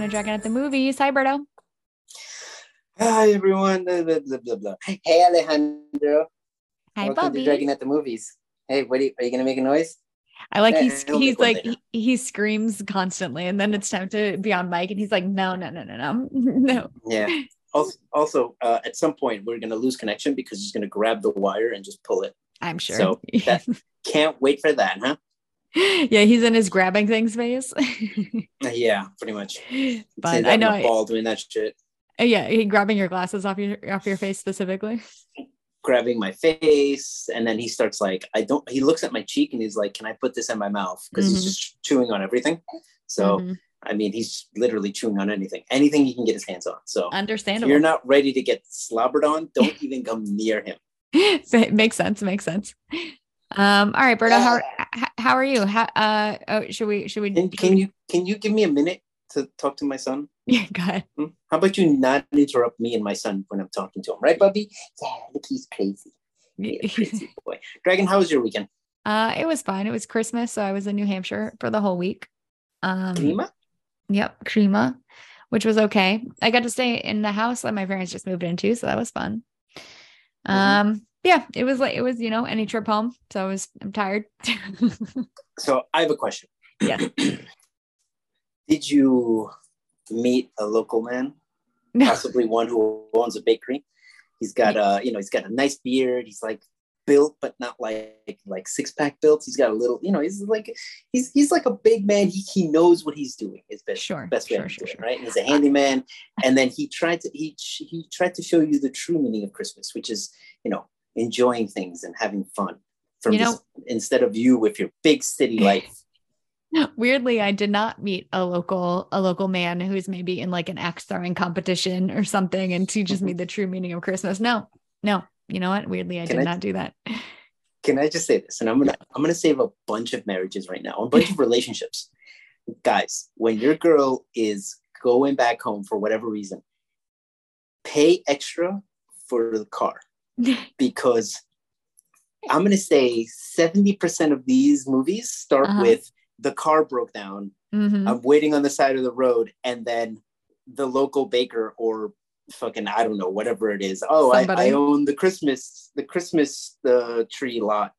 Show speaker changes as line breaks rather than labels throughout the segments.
Hey, welcome Dragon at the Movies. Hi, Berto.
Hi everyone. Blah, blah, blah, blah. Hey Alejandro.
Hi,
Welcome
Bobby.
to Dragon at the Movies. Hey, what are you, are you gonna make a noise?
I like he's
he'll
he's like he, he screams constantly, and then it's time to be on mic, and he's like, no, no, no, no, no, no.
Yeah. Also, also uh, at some point we're gonna lose connection because he's gonna grab the wire and just pull it.
I'm sure.
So that- Can't wait for that, huh?
yeah, he's in his grabbing things phase.
Yeah, pretty much.
But I know.
ball doing that shit,
Yeah, he grabbing your glasses off your off your face specifically.
grabbing my face, and then he starts like, I don't. He looks at my cheek and he's like, "Can I put this in my mouth?" Because
Mhm.
he's just chewing on everything. So
Mhm.
I mean, he's literally chewing on anything, anything he can get his hands on. So if
understandable.
you're not ready to get slobbered on, don't even come near him.
It makes sense. Makes sense. Um. All right, Berto. How are, how are you? How, uh. Oh, should we? Should we?
Can, can you can you give me a minute to talk to my son?
Yeah. Go ahead.
Hmm? How about you not interrupt me and my son when I'm talking to him, right, Bubby? Yeah, look, he's crazy. Crazy boy. Dragon, how was your weekend?
Uh, it was fine. It was Christmas, so I was in New Hampshire for the whole week. Um,
Klima?
Yep, Crema, which was okay. I got to stay in the house that my parents just moved into, so that was fun.
Mhm.
Um, yeah, it was like it was, you know, any trip home. So I was I'm tired.
So I have a question.
Yeah.
Did you meet a local man,
no.
possibly one who owns a bakery? He's got a, you know, he's got a nice beard. He's like built, but not like like six pack built. He's got a little, you know, he's like he's he's like a big man. He he knows what he's doing. His best
Sure,
best way
sure, sure,
do it,
sure.
right? He's a handyman, and then he tried to he he tried to show you the true meaning of Christmas, which is you know enjoying things and having fun. From
You know-
this, instead of you with your big city life.
Weirdly, I did not meet a local a local man who's maybe in like an axe throwing competition or something and teaches me mm-hmm. the true meaning of Christmas. No, no. You know what? Weirdly, I
Can
did
I-
not do that.
can I just say this? And I'm gonna I'm gonna save a bunch of marriages right now, a bunch of relationships. Guys, when your girl is going back home for whatever reason, pay extra for the car because I'm gonna say 70% of these movies start
Uh-huh.
with the car broke down.
Mhm.
I'm waiting on the side of the road, and then the local baker or fucking I don't know whatever it is. Oh, I, I own the Christmas the Christmas the tree lot.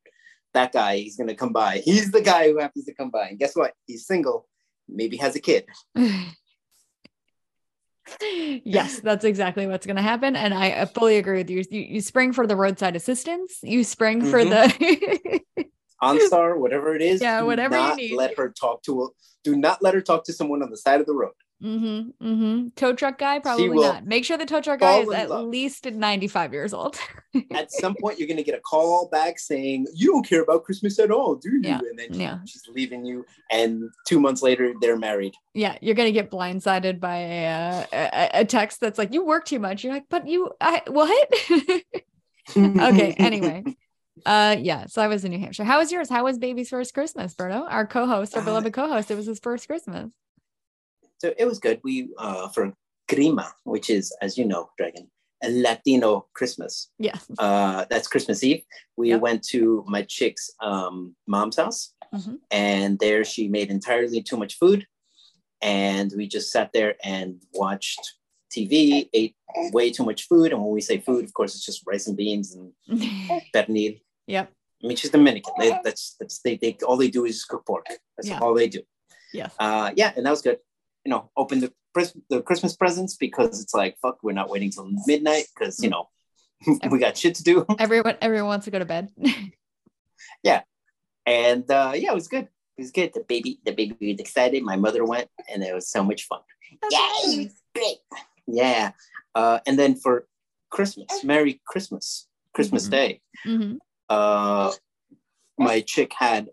That guy, he's gonna come by. He's the guy who happens to come by. And guess what? He's single. Maybe has a kid.
yes, that's exactly what's going to happen. And I uh, fully agree with you. You, you spring for the roadside assistance, you spring for the.
OnStar, whatever it is.
Yeah, whatever you
not
need.
Let her talk to. A, do not let her talk to someone on the side of the road.
Hmm Mm hmm Tow truck guy, probably not. Make sure the tow truck guy is at
love.
least 95 years old.
At some point, you're gonna get a call back saying you don't care about Christmas at all, do you?
Yeah,
And then she-
yeah.
she's leaving you, and two months later, they're married.
yeah, you're going to get blindsided by a, uh, a, a text that's like, you work too much. You're like, but you, I, what? okay, anyway. Uh yeah, so I was in New Hampshire. How was yours? How was baby's first Christmas, Berto? Our co-host, our
Uh,
beloved co-host. It was his first Christmas.
So it was good. We uh for Grima, which is, as you know, Dragon, a Latino Christmas.
Yeah.
Uh, that's Christmas Eve. We
Yep.
went to my chick's um, mom's house,
Mhm.
and there she made entirely too much food, and we just sat there and watched TV, ate way too much food, and when we say food, of course, it's just rice and beans and pernil.
yep.
I mean, she's Dominican. They, that's that's they, they all they do is cook pork. That's
Yeah.
all they do.
Yes.
Uh, yeah, and that was good. You know, open the the Christmas presents because it's like fuck, we're not waiting till midnight because you know we got shit to do.
Everyone everyone wants to go to bed.
Yeah, and uh, yeah, it was good. It was good. The baby, the baby was excited. My mother went, and it was so much fun. Yay! Great. Yeah. Uh, and then for Christmas, Merry Christmas, Christmas
Mhm.
Day.
Mhm.
uh, my chick had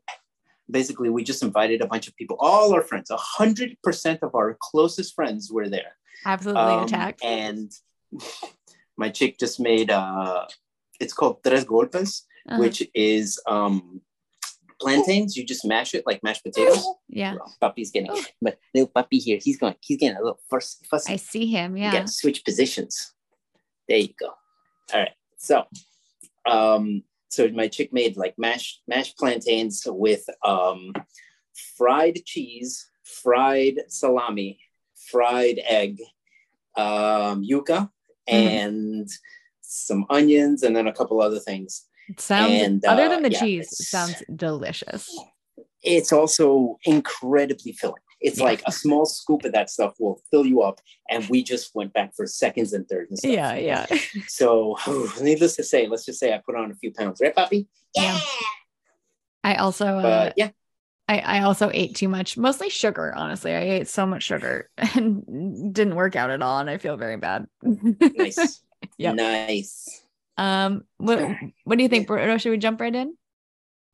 basically we just invited a bunch of people, all our friends, a hundred percent of our closest friends were there.
Absolutely
Um,
attacked.
And my chick just made uh it's called tres golpes,
Uh-huh.
which is um plantains. You just mash it like mashed potatoes.
yeah.
Well, puppy's getting but little puppy here, he's going, he's getting a little fussy. fussy.
I see him. Yeah.
gotta switch positions. There you go. All right. So, um, so my chick made like mashed mashed plantains with um, fried cheese, fried salami, fried egg, um, yuca, and some onions, and then a couple other things.
It sounds
And,
other
uh,
than the
yeah,
cheese, sounds delicious.
It's also incredibly filling. It's
Yeah.
like a small scoop of that stuff will fill you up, and we just went back for seconds and thirds and stuff.
Yeah, yeah.
So, needless to say, let's just say I put on a few pounds, right, Poppy?
Yeah. I also uh,
But yeah,
I, I also ate too much, mostly sugar, honestly. I ate so much sugar and didn't work out at all, and I feel very bad.
nice,
yeah.
nice.
um what what do you think, Bruno? Should we jump right in?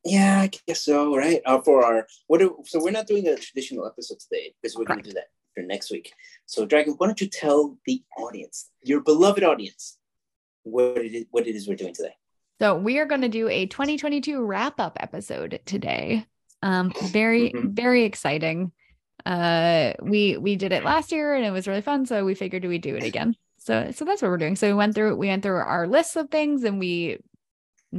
Yeah, I guess so, right? Uh, for our what? Do, so we're not doing a traditional episode today because we're going to do that for next week. So, Dragon, why don't you tell the audience, your beloved audience, what it is, what it is we're doing today?
So we are going to do a 2022 wrap up episode today. Um, very
Mhm.
very exciting. Uh, we we did it last year and it was really fun, so we figured we'd do it again. So so that's what we're doing. So we went through we went through our lists of things and we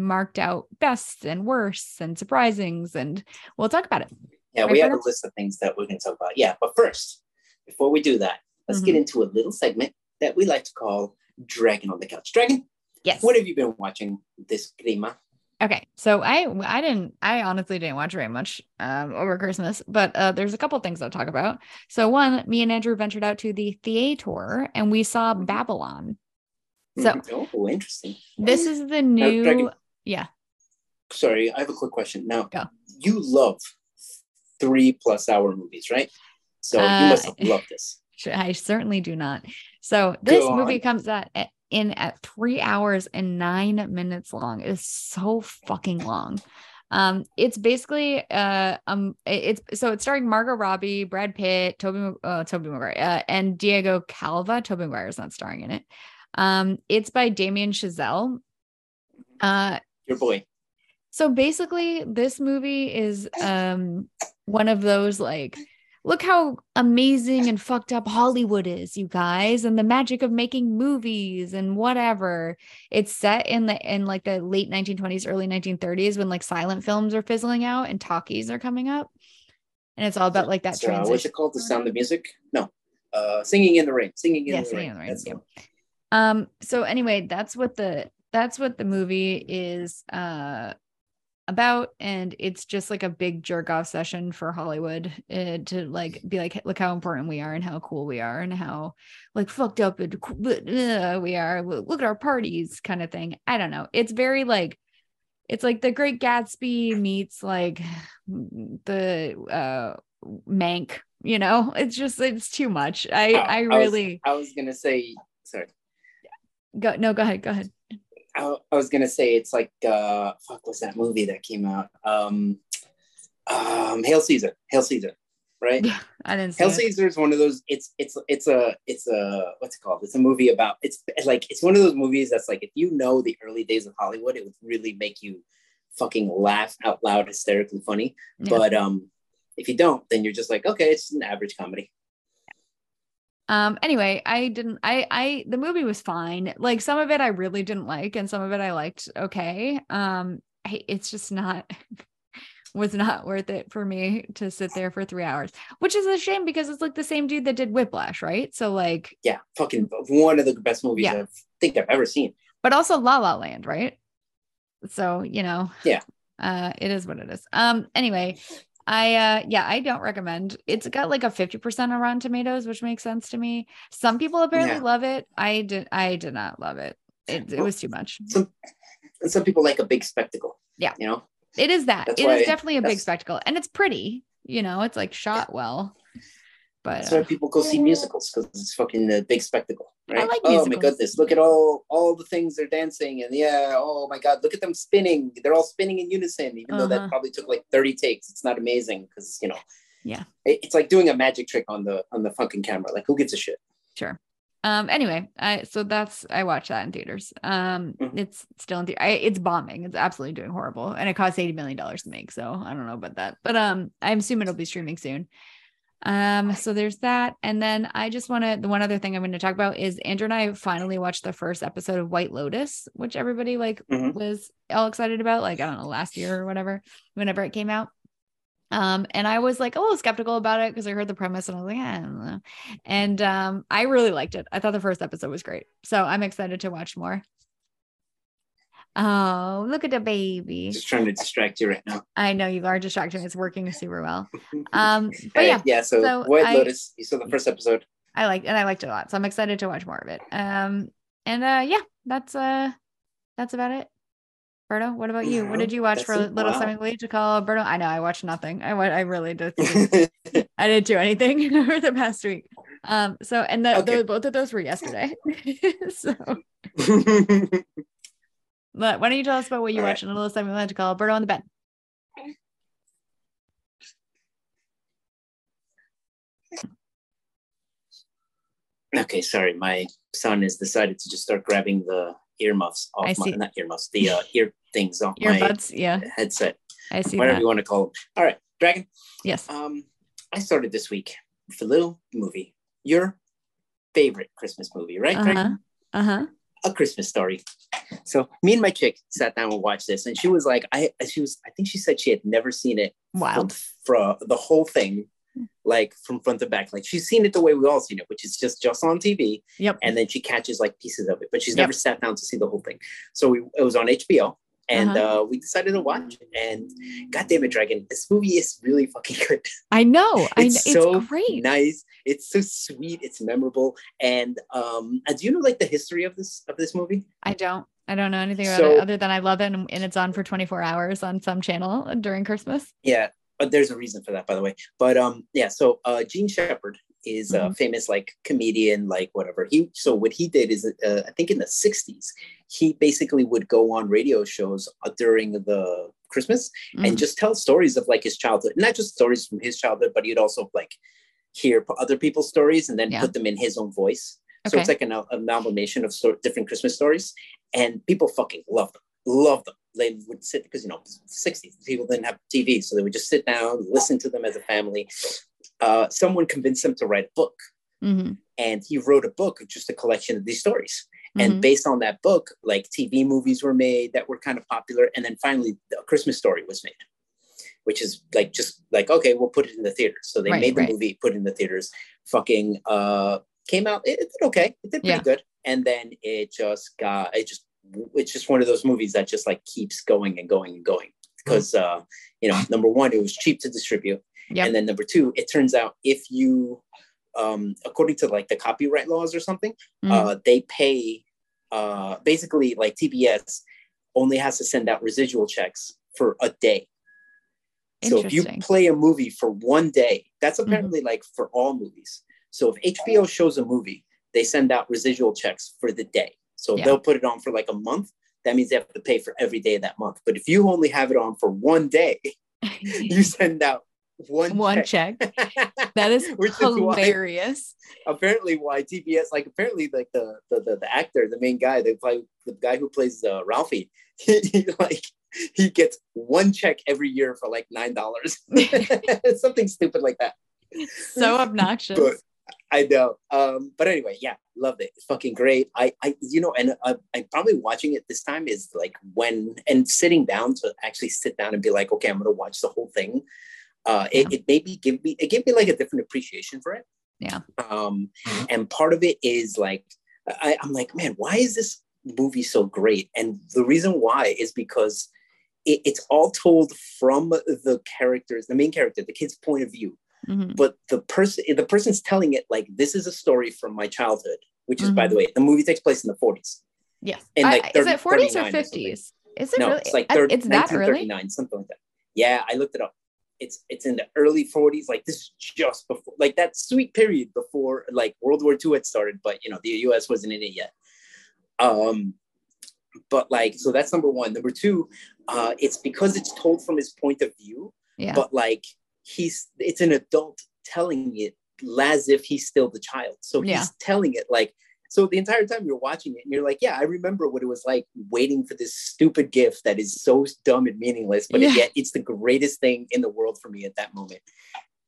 marked out bests and worsts and surprisings and we'll talk about it.
Yeah,
Right,
we have a list of things that we're going to talk about. Yeah, but first, before we do that, let's
Mm-hmm.
get into a little segment that we like to call Dragon on the Couch. Dragon,
Yes.
what have you been watching this clima?
Okay, so I I didn't I honestly didn't watch very much um, over Christmas, but uh, there's a couple things I'll talk about. So one, me and Andrew ventured out to the theater and we saw Babylon. So
Mhm. oh, interesting.
this is the new
Dragon,
yeah
sorry, I have a quick question. Now,
Go.
you love three plus hour movies, right? So
Uh,
you must have loved this.
I certainly do not. So this
Go
movie
on.
comes at, at- in at three hours and nine minutes long. It is so fucking long. Um, it's basically uh um it's so it's starring Margot Robbie, Brad Pitt, Tobey uh Tobey Maguire, uh, and Diego Calva. Tobey Maguire is not starring in it. Um, it's by Damien Chazelle. Uh,
Your boy.
so basically, this movie is um one of those like, look how amazing and fucked up Hollywood is, you guys, and the magic of making movies and whatever. It's set in the in like the late 1920s, early 1930s when like silent films are fizzling out and talkies are coming up. And it's all about like that
So, uh, what's it called? The Sound of Music? No. Uh, Singing in the Rain. Singing in
Yeah,
the
Singing
Rain.
in the Rain,
That's
yeah. Um, so anyway, that's what the that's what the movie is uh about and it's just like a big jerk off session for hollywood uh, to like be like look how important we are and how cool we are and how like fucked up and uh, we are. Look at our parties kind of thing. I don't know. It's very like it's like the great gatsby meets like the uh mank you know? It's just it's too much. I
Oh,
i
was-
really
I was gonna say. Sorry.
go no go ahead go ahead
I, I was gonna say it's like uh fuck what's that movie that came out? Um um Hail Caesar. Hail Caesar, right?
Yeah, I didn't
Hail. Caesar is one of those it's it's it's a it's a what's it called? It's a movie about it's like it's one of those movies that's like if you know the early days of Hollywood, it would really make you fucking laugh out loud, hysterically funny.
Yeah.
But um if you don't, then you're just like, okay, it's an average comedy.
Um. Anyway, I didn't. I. I. The movie was fine. Like some of it, I really didn't like, and some of it I liked. Okay. Um. I, it's just not. Was not worth it for me to sit there for three hours, which is a shame because it's like the same dude that did Whiplash, right? So like,
Yeah, fucking one of the best movies
Yeah.
I think I've ever seen.
but also La La Land, right? So you know,
Yeah.
uh, it is what it is. Um. Anyway, I uh yeah, I don't recommend. It's got like a 50% on Rotten Tomatoes, which makes sense to me. Some people apparently
Yeah.
love it. I did I did not love it. It, it was too much.
Some and some people like a big spectacle.
Yeah.
You know?
It is that.
That's
It is definitely a big spectacle. And it's pretty, you know, it's like shot well. But
That's why
uh,
people go see musicals because it's fucking a big spectacle, right?
like
oh my goodness, look at all all the things they're dancing and yeah, oh my god, look at them spinning. They're all spinning in unison, even though
Uh-huh.
that probably took like 30 takes. It's not amazing because you know,
Yeah.
it- it's like doing a magic trick on the on the fucking camera. Like who gives a shit?
sure. Um anyway, I so that's I watched that in theaters. Um
Mhm.
it's still in the I, it's bombing. It's absolutely doing horrible. And it costs 80 million dollars to make. So I don't know about that. But um I'm assuming it'll be streaming soon. Um, so there's that. And then I just want to the one other thing I'm going to talk about is Andrew and I finally watched the first episode of White Lotus, which everybody like
Mhm.
was all excited about, like I don't know, last year or whatever, whenever it came out. Um, and I was like a little skeptical about it because I heard the premise and I was like, I don't know. And um, I really liked it. I thought the first episode was great. So I'm excited to watch more. Oh, look at the baby.
Just trying to distract you right now.
I know you are distracting. It's working super well. Um, but yeah,
yeah. So,
so
White
I-
Lotus. You saw the first episode.
I liked and I liked it a lot. So I'm excited to watch more of it. Um, and uh, yeah, that's uh, that's about it. Berto, what about you? What did you watch for
it.
Little
Wow.
Simon Lee to call Berto? I know I watched nothing. I wa- I really did. I didn't do anything over the past week. Um, so and the,
Okay.
tho- both of those were yesterday. so but why don't you tell us about what you watched in Little Simon Lee to call Berto on the bed?
okay, sorry. My son has decided to just start grabbing the earmuffs off
I
my
see.
not earmuffs, the uh, ear things off my
Earbuds, yeah,
headset.
I see
Whatever
that.
you want to call them. All right, Dragon.
Yes.
Um, I started this week with a little movie. Your favorite Christmas movie, right?
Uh
Dragon?
huh. Uh huh.
A Christmas story. So me and my chick sat down and watched this, and she was like, I she was, I think she said she had never seen it
Wow.
from, from the whole thing, like from front to back. Like she's seen it the way we all seen it, which is just just on TV,
Yep.
and then she catches like pieces of it, but she's
Yep.
never sat down to see the whole thing. So we, it was on HBO. And
Uh-huh.
uh, we decided to watch it. And God damn it, Dragon, this movie is really fucking good.
I know. I
It's
know.
so
it's great.
nice. It's so sweet. It's memorable. And um, uh, do you know like the history of this of this movie?
I don't. I don't know anything about
So-
it other than I love it and, and it's on for 24 hours on some channel during Christmas.
Yeah, but there's a reason for that, by the way. But um, yeah. So uh, Jean Shepherd is a famous like comedian, like whatever. He so what he did is uh, I think in the '60s he basically would go on radio shows uh, during the Christmas
Mhm.
and just tell stories of like his childhood, not just stories from his childhood, but he'd also like hear other people's stories and then
Yeah.
put them in his own voice. So it's like an amalgamation of different Christmas stories, and people fucking love them. Love them. They would sit because you know, '60s people didn't have TV, so they would just sit down, listen to them as a family. Uh, someone convinced him to write a book,
Mhm.
and he wrote a book, just a collection of these stories.
Mhm.
And based on that book, like TV movies were made that were kind of popular, and then finally, a Christmas story was made, which is like just like okay, we'll put it in the theaters. So they
Right,
made the
right.
movie, put it in the theaters. Fucking uh, came out. It, it did okay. It did pretty
Yeah.
good, and then it just got it just it's just one of those movies that just like keeps going and going and going because uh, you know number one, it was cheap to distribute,
Yep.
and then number two, it turns out if you um, according to like the copyright laws or something
Mhm.
uh, they pay uh, basically like TBS only has to send out residual checks for a day. So if you play a movie for one day, that's apparently like for all movies. So if HBO shows a movie, they send out residual checks for the day. So
Yeah.
they'll put it on for like a month. That means they have to pay for every day of that month. But if you only have it on for one day, you send out one,
One check. That is
Which is why-
hilarious.
apparently why TBS like apparently like the the, the, the actor the main guy they play the guy who plays uh, Ralphie he, he, like he gets one check every year for like nine dollars. Something stupid like that.
So obnoxious.
but I know. Um but anyway yeah loved it. It's fucking great. I I you know and uh, I probably watching it this time is like when and sitting down to actually sit down and be like okay I'm gonna watch the whole thing uh it, it maybe give me it gave me like a different appreciation for it
Yeah.
um and part of it is like I, i'm like man why is this movie so great and the reason why is because it, it's all told from the characters the main character the kid's point of view
Mhm.
but the person the person's telling it like this is a story from my childhood which is by
Mhm.
the way the movie takes place in the 40s
Yes.
in,
I-
like,
is it 40s or
39 or
50s? Is it
no
really?
it's like
I-
30,
it's that early?
1939 something like that yeah i looked it up it's it's in the early 40s like this is just before like that sweet period before like world war ii had started but you know the us wasn't in it yet um but like so that's number one number two uh it's because it's told from his point of view
Yeah.
but like he's it's an adult telling it as if he's still the child so he's
Yeah.
telling it like so the entire time you're watching it and you're like yeah i remember what it was like waiting for this stupid gift that is so dumb and meaningless but
Yeah.
yet it's the greatest thing in the world for me at that moment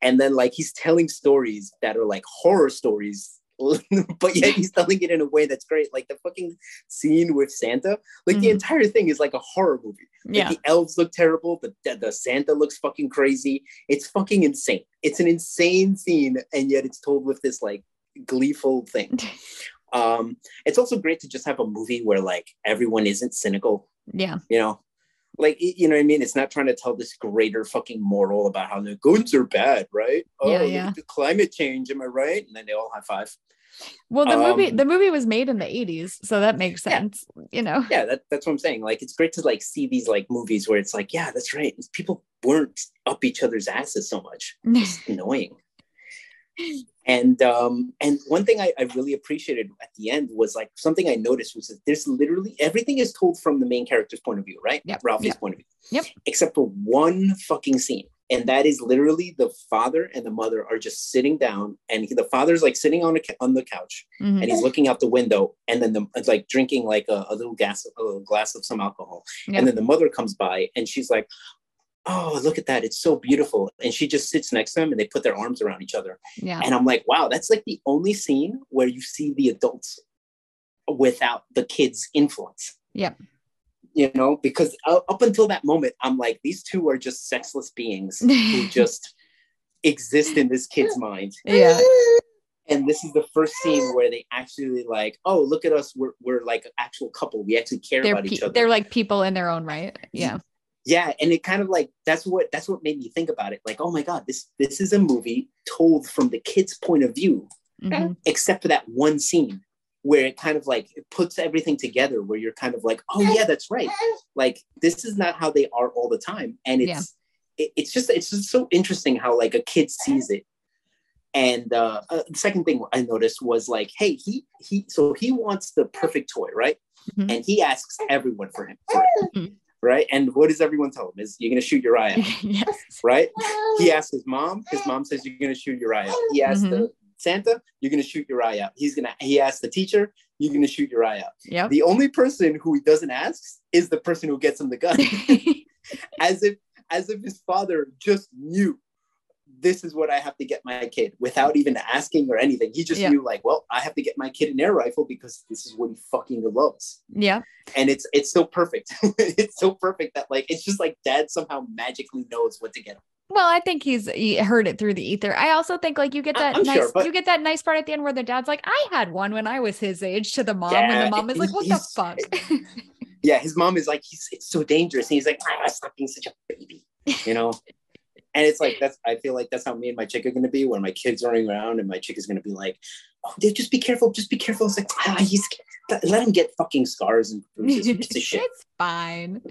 and then like he's telling stories that are like horror stories but yet he's telling it in a way that's great. Like the fucking scene with Santa, like the
Mhm.
entire thing is like a horror movie. Like
Yeah.
the elves look terrible. The, the the Santa looks fucking crazy. It's fucking insane. It's an insane scene, and yet it's told with this like gleeful thing. Um, it's also great to just have a movie where like everyone isn't cynical.
Yeah.
You know, like you know what I mean. It's not trying to tell this greater fucking moral about how the goods are bad, right? Oh,
Yeah, yeah.
the climate change. Am I right? And then they all high five.
Well, the movie
Um,
the movie was made in the 80s, so that makes
Yeah.
sense. You know.
yeah that, that's what i'm saying like it's great to like see these like movies where it's like yeah that's right people weren't up each other's asses so much it's annoying and um and one thing I, I really appreciated at the end was like something i noticed was that there's literally everything is told from the main character's point of view right
Yep,
ralphie's
yep.
point of view
Yep.
except for one fucking scene and that is literally the father and the mother are just sitting down and he, the father's like sitting on a, on the couch
Mhm.
and he's looking out the window and then the it's like drinking like a, a little gas a little glass of some alcohol
Yep.
and then the mother comes by and she's like oh look at that it's so beautiful and she just sits next to him and they put their arms around each other
Yeah.
and i'm like wow that's like the only scene where you see the adults without the kids influence
Yep.
you know because up until that moment i'm like these two are just sexless beings who just exist in this kid's mind
Yeah.
and this is the first scene where they actually like oh look at us we're, we're like an actual couple we actually care
They're
about each other
they're like people in their own right. Yeah.
Yeah and it kind of like that's what that's what made me think about it like oh my god this this is a movie told from the kid's point of view
Mhm.
except for that one scene where it kind of like it puts everything together where you're kind of like oh yeah that's right like this is not how they are all the time and it's
Yeah.
it, it's just it's just so interesting how like a kid sees it and uh, uh the second thing i noticed was like hey he he so he wants the perfect toy right
Mhm.
and he asks everyone for him for it,
Mhm.
Right? And what does everyone tell him is you're gonna shoot your eye out
yes.
right? He asks his mom. His mom says you're gonna shoot your eye out he asks
Mm-hmm.
the santa you're gonna shoot your eye out he's gonna he asks the teacher you're gonna shoot your eye out
Yep.
the only person who he doesn't ask is the person who gets him the gun. As if as if his father just knew this is what I have to get my kid without even asking or anything. He just
Yeah.
knew like, well, I have to get my kid an air rifle because this is what he fucking loves.
yeah.
And it's it's so perfect. it's so perfect that like it's just like dad somehow magically knows what to get. him.
Well, I think he's he heard it through the ether. I also think like you get that
I'm
nice
sure, but-
you get that nice part at the end where the dad's like, I had one when I was his age to the mom, and the mom is like, What the fuck?
Yeah, his mom is like, he's it's so dangerous. And he's like, ah, stop being such a baby. You know? and it's like that's I feel like that's how me and my chick are gonna be when my kid's running around and my chick is gonna be like, oh, dude, just be careful, just be careful. It's like, ah, he's let him get fucking scars and bruises. A shit?
it's fine.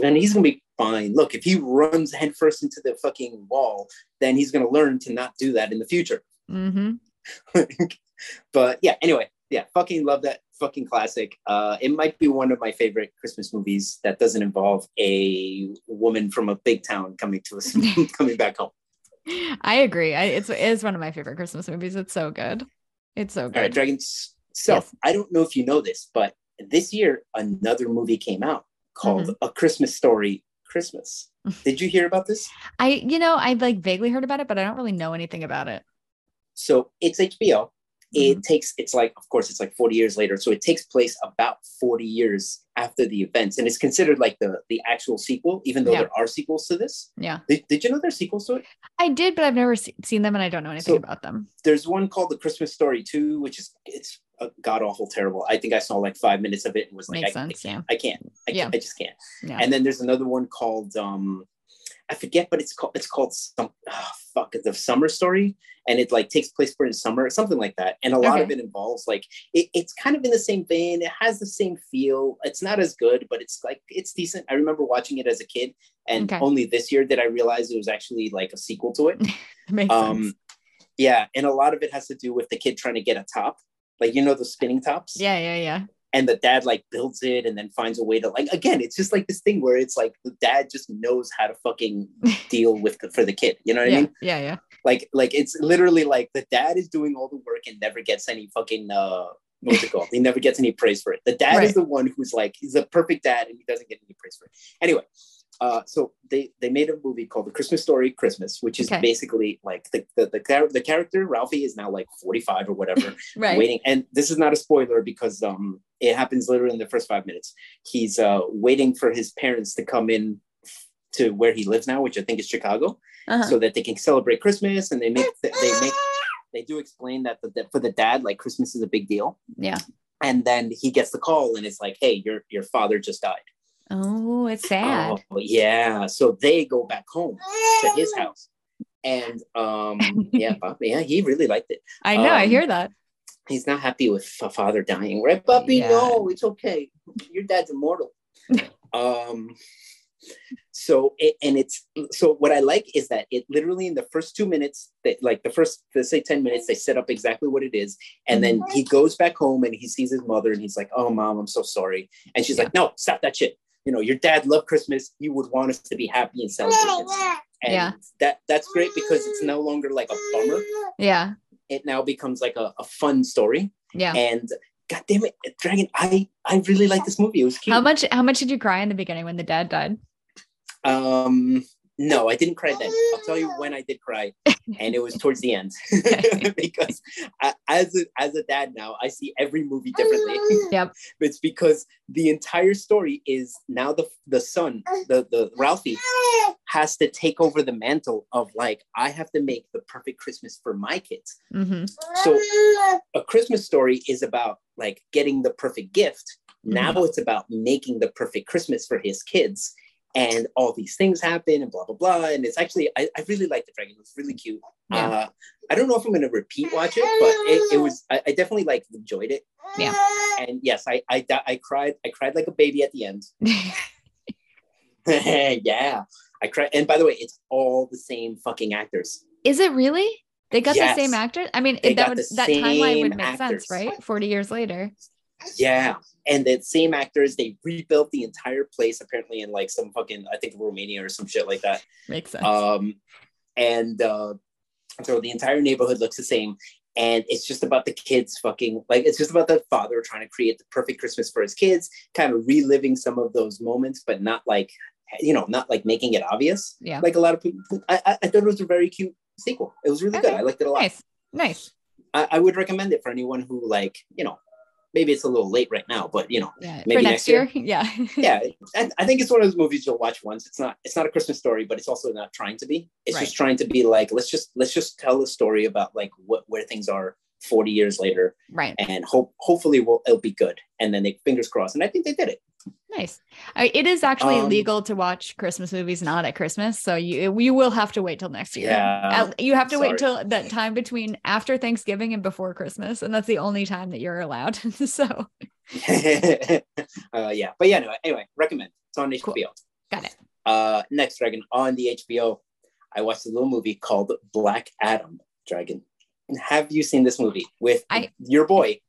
Man, he's gonna be fine. Look, if he runs headfirst into the fucking wall, then he's gonna learn to not do that in the future.
hmm
but yeah, anyway, yeah, fucking love that fucking classic. Uh, it might be one of my favorite Christmas movies that doesn't involve a woman from a big town coming to us, coming back home.
I agree. I, it's it is one of my favorite Christmas movies. It's so good. It's so
All right,
good.
Dragons. So
Yes.
I don't know if you know this, but this year another movie came out called
Mm-hmm.
A Christmas Story Christmas. Did you hear about this?
I you know I like vaguely heard about it, but I don't really know anything about it.
So it's HBO. It
Mhm.
takes, it's like, of course, it's like 40 years later. So it takes place about 40 years after the events. And it's considered like the, the actual sequel, even though
Yeah.
there are sequels to this.
Yeah,
Did, did you know there's sequels to it?
I did, but I've never se- seen them, and I don't know anything
So-
about them.
There's one called The Christmas Story 2, which is, it's a god awful terrible. I think I saw like five minutes of it and was like,
Makes
I,
sense,
I
yeah.
can't, I can't, I,
Yeah.
can't, I just can't.
Yeah.
And then there's another one called, um, I forget, but it's called, it's called some, oh, fuck, the summer story. And it like takes place during summer, something like that. And a lot of it involves like, it, it's kind of in the same vein. It has the same feel. It's not as good, but it's like, it's decent. I remember watching it as a kid. And
Okay.
only this year did I realize it was actually like a sequel to it.
Makes
um,
sense.
yeah. And a lot of it has to do with the kid trying to get a top. Like, you know, the spinning tops?
Yeah, yeah, yeah.
And the dad like builds it and then finds a way to like again it's just like this thing where it's like the dad just knows how to fucking deal with the, for the kid you know what
yeah,
i mean
yeah, yeah.
like like it's literally like the dad is doing all the work and never gets any fucking uh what's it called he never gets any praise for it the dad
Right.
is the one who's like he's a perfect dad and he doesn't get any praise for it anyway uh, so they they made a movie called The Christmas Story Christmas, which is
Okay.
basically like the the the, char- the character Ralphie is now like 45 or whatever,
Right.
waiting. And this is not a spoiler because um it happens literally in the first five minutes. He's uh waiting for his parents to come in to where he lives now, which I think is Chicago,
Uh-huh.
so that they can celebrate Christmas. And they make they make they do explain that the, that for the dad, like Christmas is a big deal.
yeah.
And then he gets the call, and it's like, "Hey, your your father just died."
Oh, it's sad.
Oh, yeah. So they go back home to his house. And um, yeah, Bob, yeah, he really liked it.
I know. I
um,
hear that.
He's not happy with a father dying, right, Puppy?
Yeah.
No, it's okay. Your dad's immortal. um, so it, and it's so what I like is that it literally in the first two minutes, that like the first let's say ten minutes, they set up exactly what it is, and then he goes back home and he sees his mother and he's like, "Oh, mom, I'm so sorry," and she's like, "No, stop that shit." You know, your dad loved Christmas. He would want us to be happy and celebrate. this." And
Yeah.
that that's great because it's no longer like a bummer.
Yeah.
It now becomes like a, a fun story.
Yeah.
And god damn it, Dragon, I I really like this movie. It was cute.
How much how much did you cry in the beginning when the dad died?
Um no, I didn't cry then. I'll tell you when I did cry, and it was towards the end because I, as a, as a dad now, I see every movie differently.
Yep.
it's because the entire story is now the the son, the the Ralphie, has to take over the mantle of like I have to make the perfect Christmas for my kids.
hmm
So a Christmas story is about like getting the perfect gift. Now it's about making the perfect Christmas for his kids. And all these things happen and blah, blah, blah. And it's actually, I, I really like the dragon. It was really cute.
Yeah.
Uh, I don't know if I'm going to repeat watch it, but it, it was, I, I definitely like enjoyed it.
Yeah.
And yes, I, I, I cried, I cried like a baby at the end. yeah. I cried. And by the way, it's all the same fucking actors.
Is it really? They got
Yes.
the same actors? I mean, that would that timeline would make
actors.
sense, right? 40 years later.
Yeah. And the same actors, they rebuilt the entire place apparently in like some fucking, I think Romania or some shit like that.
Makes sense.
Um, and uh, so the entire neighborhood looks the same. And it's just about the kids fucking like it's just about the father trying to create the perfect Christmas for his kids, kind of reliving some of those moments, but not like you know, not like making it obvious.
yeah.
Like a lot of people, I, I, I thought it was a very cute sequel. It was really good. I liked it a lot.
Nice. Nice.
I, I would recommend it for anyone who like you know, maybe it's a little late right now, but you know,
Yeah.
Maybe
For
next
next year. Yeah.
yeah and i think it's one of those movies you'll watch once it's not it's not a christmas story but it's also not trying to be it's
Right.
just trying to be like let's just let's just tell a story about like what where things are 40 years later
right.
and hope hopefully we'll, it'll be good and then they fingers crossed and i think they did it
Nice. It is actually
Um,
legal to watch Christmas movies not at Christmas, so you you will have to wait till next year.
yeah
you have to wait till that time between after Thanksgiving and before Christmas, and that's the only time that you're allowed. so
uh, yeah but yeah no, anyway recommend it's on hbo
Cool. got it.
uh next dragon on the hbo i watched a little movie called black adam dragon And have you seen this movie with
I-
your boy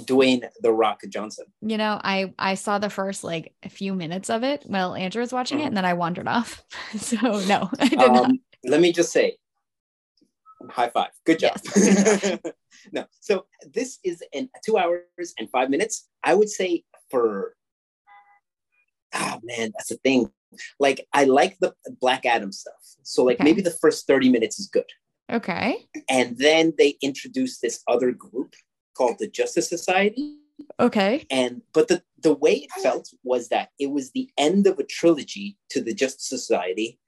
dwayne the rock johnson.
You know, I I saw the first like a few minutes of it while Andrew was watching it, and then I wandered off. so no, I did not.
um, let me just say high five. Good job. No so this is in two hours and five minutes. I would say for ah man that's the thing. Like i like the black adam stuff. So like
Okay.
maybe the first 30 minutes is good.
Okay.
and then they introduce this other group called the justice society.
Okay.
and but the the way it felt was that it was the end of a trilogy to the justice society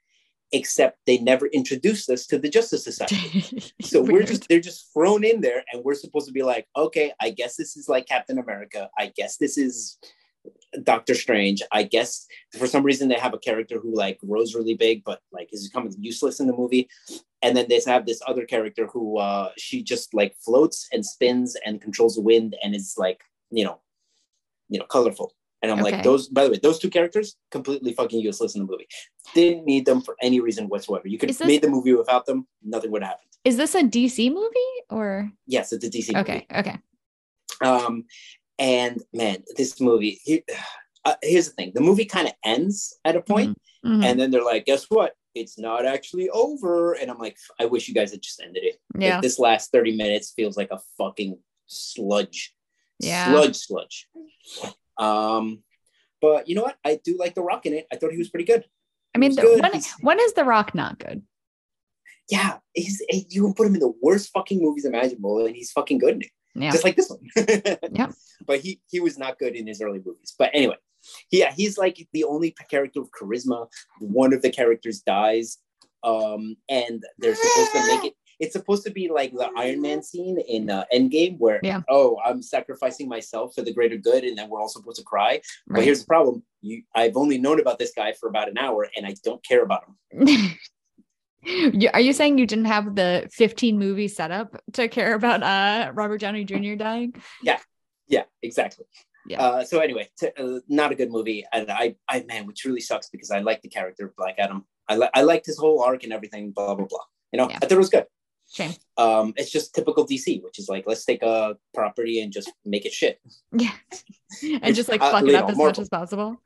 except they never introduced us to the justice society. So we're just they're just thrown in there and we're supposed to be like okay i guess this is like captain america. I guess this is doctor strange i guess for some reason they have a character who like grows really big but like is becoming useless in the movie and then they have this other character who uh she just like floats and spins and controls the wind and is like you know you know colorful and i'm
Okay.
like those by the way those two characters completely fucking useless in the movie didn't need them for any reason whatsoever you could have
this-
made the movie without them nothing would have happened
Is this a DC movie or
yes it's a dc movie.
okay? Okay.
Um, and man, this movie. He, uh, here's the thing: the movie kind of ends at a point,
Mhm.
and then they're like, "Guess what? It's not actually over." And I'm like, "I wish you guys had just ended it." Like,
Yeah.
this last 30 minutes feels like a fucking sludge.
Yeah.
Sludge, sludge. Um, But you know what? I do like The Rock in it. I thought he was pretty good.
I mean, the, when, when is The Rock not good?
Yeah, he's he- you can put him in the worst fucking movies imaginable, and he's fucking good in it.
Yeah.
just like this one.
yeah.
But he he was not good in his early movies. But anyway, yeah, he's like the only character of charisma. One of the characters dies, um, and they're supposed to make it. It's supposed to be like the Iron Man scene in uh, Endgame, where
Yeah.
oh, I'm sacrificing myself for the greater good, and then we're all supposed to cry. But here's the problem: you, I've only known about this guy for about an hour, and I don't care about him.
You- Are you saying you didn't have the 15 movie setup to care about uh Robert Downey Jr. dying?
Yeah, yeah, exactly.
Yeah.
Uh, so anyway, t- uh, not a good movie, and I, I man, which really sucks because I like the character of Black Adam. I like, I liked his whole arc and everything. Blah blah blah. You know,
Yeah.
I thought it was good.
Shame.
Um, it's just typical DC, which is like let's take a property and just make it shit.
Yeah. and just like
Uh,
fuck it up as
Marvel.
much as possible.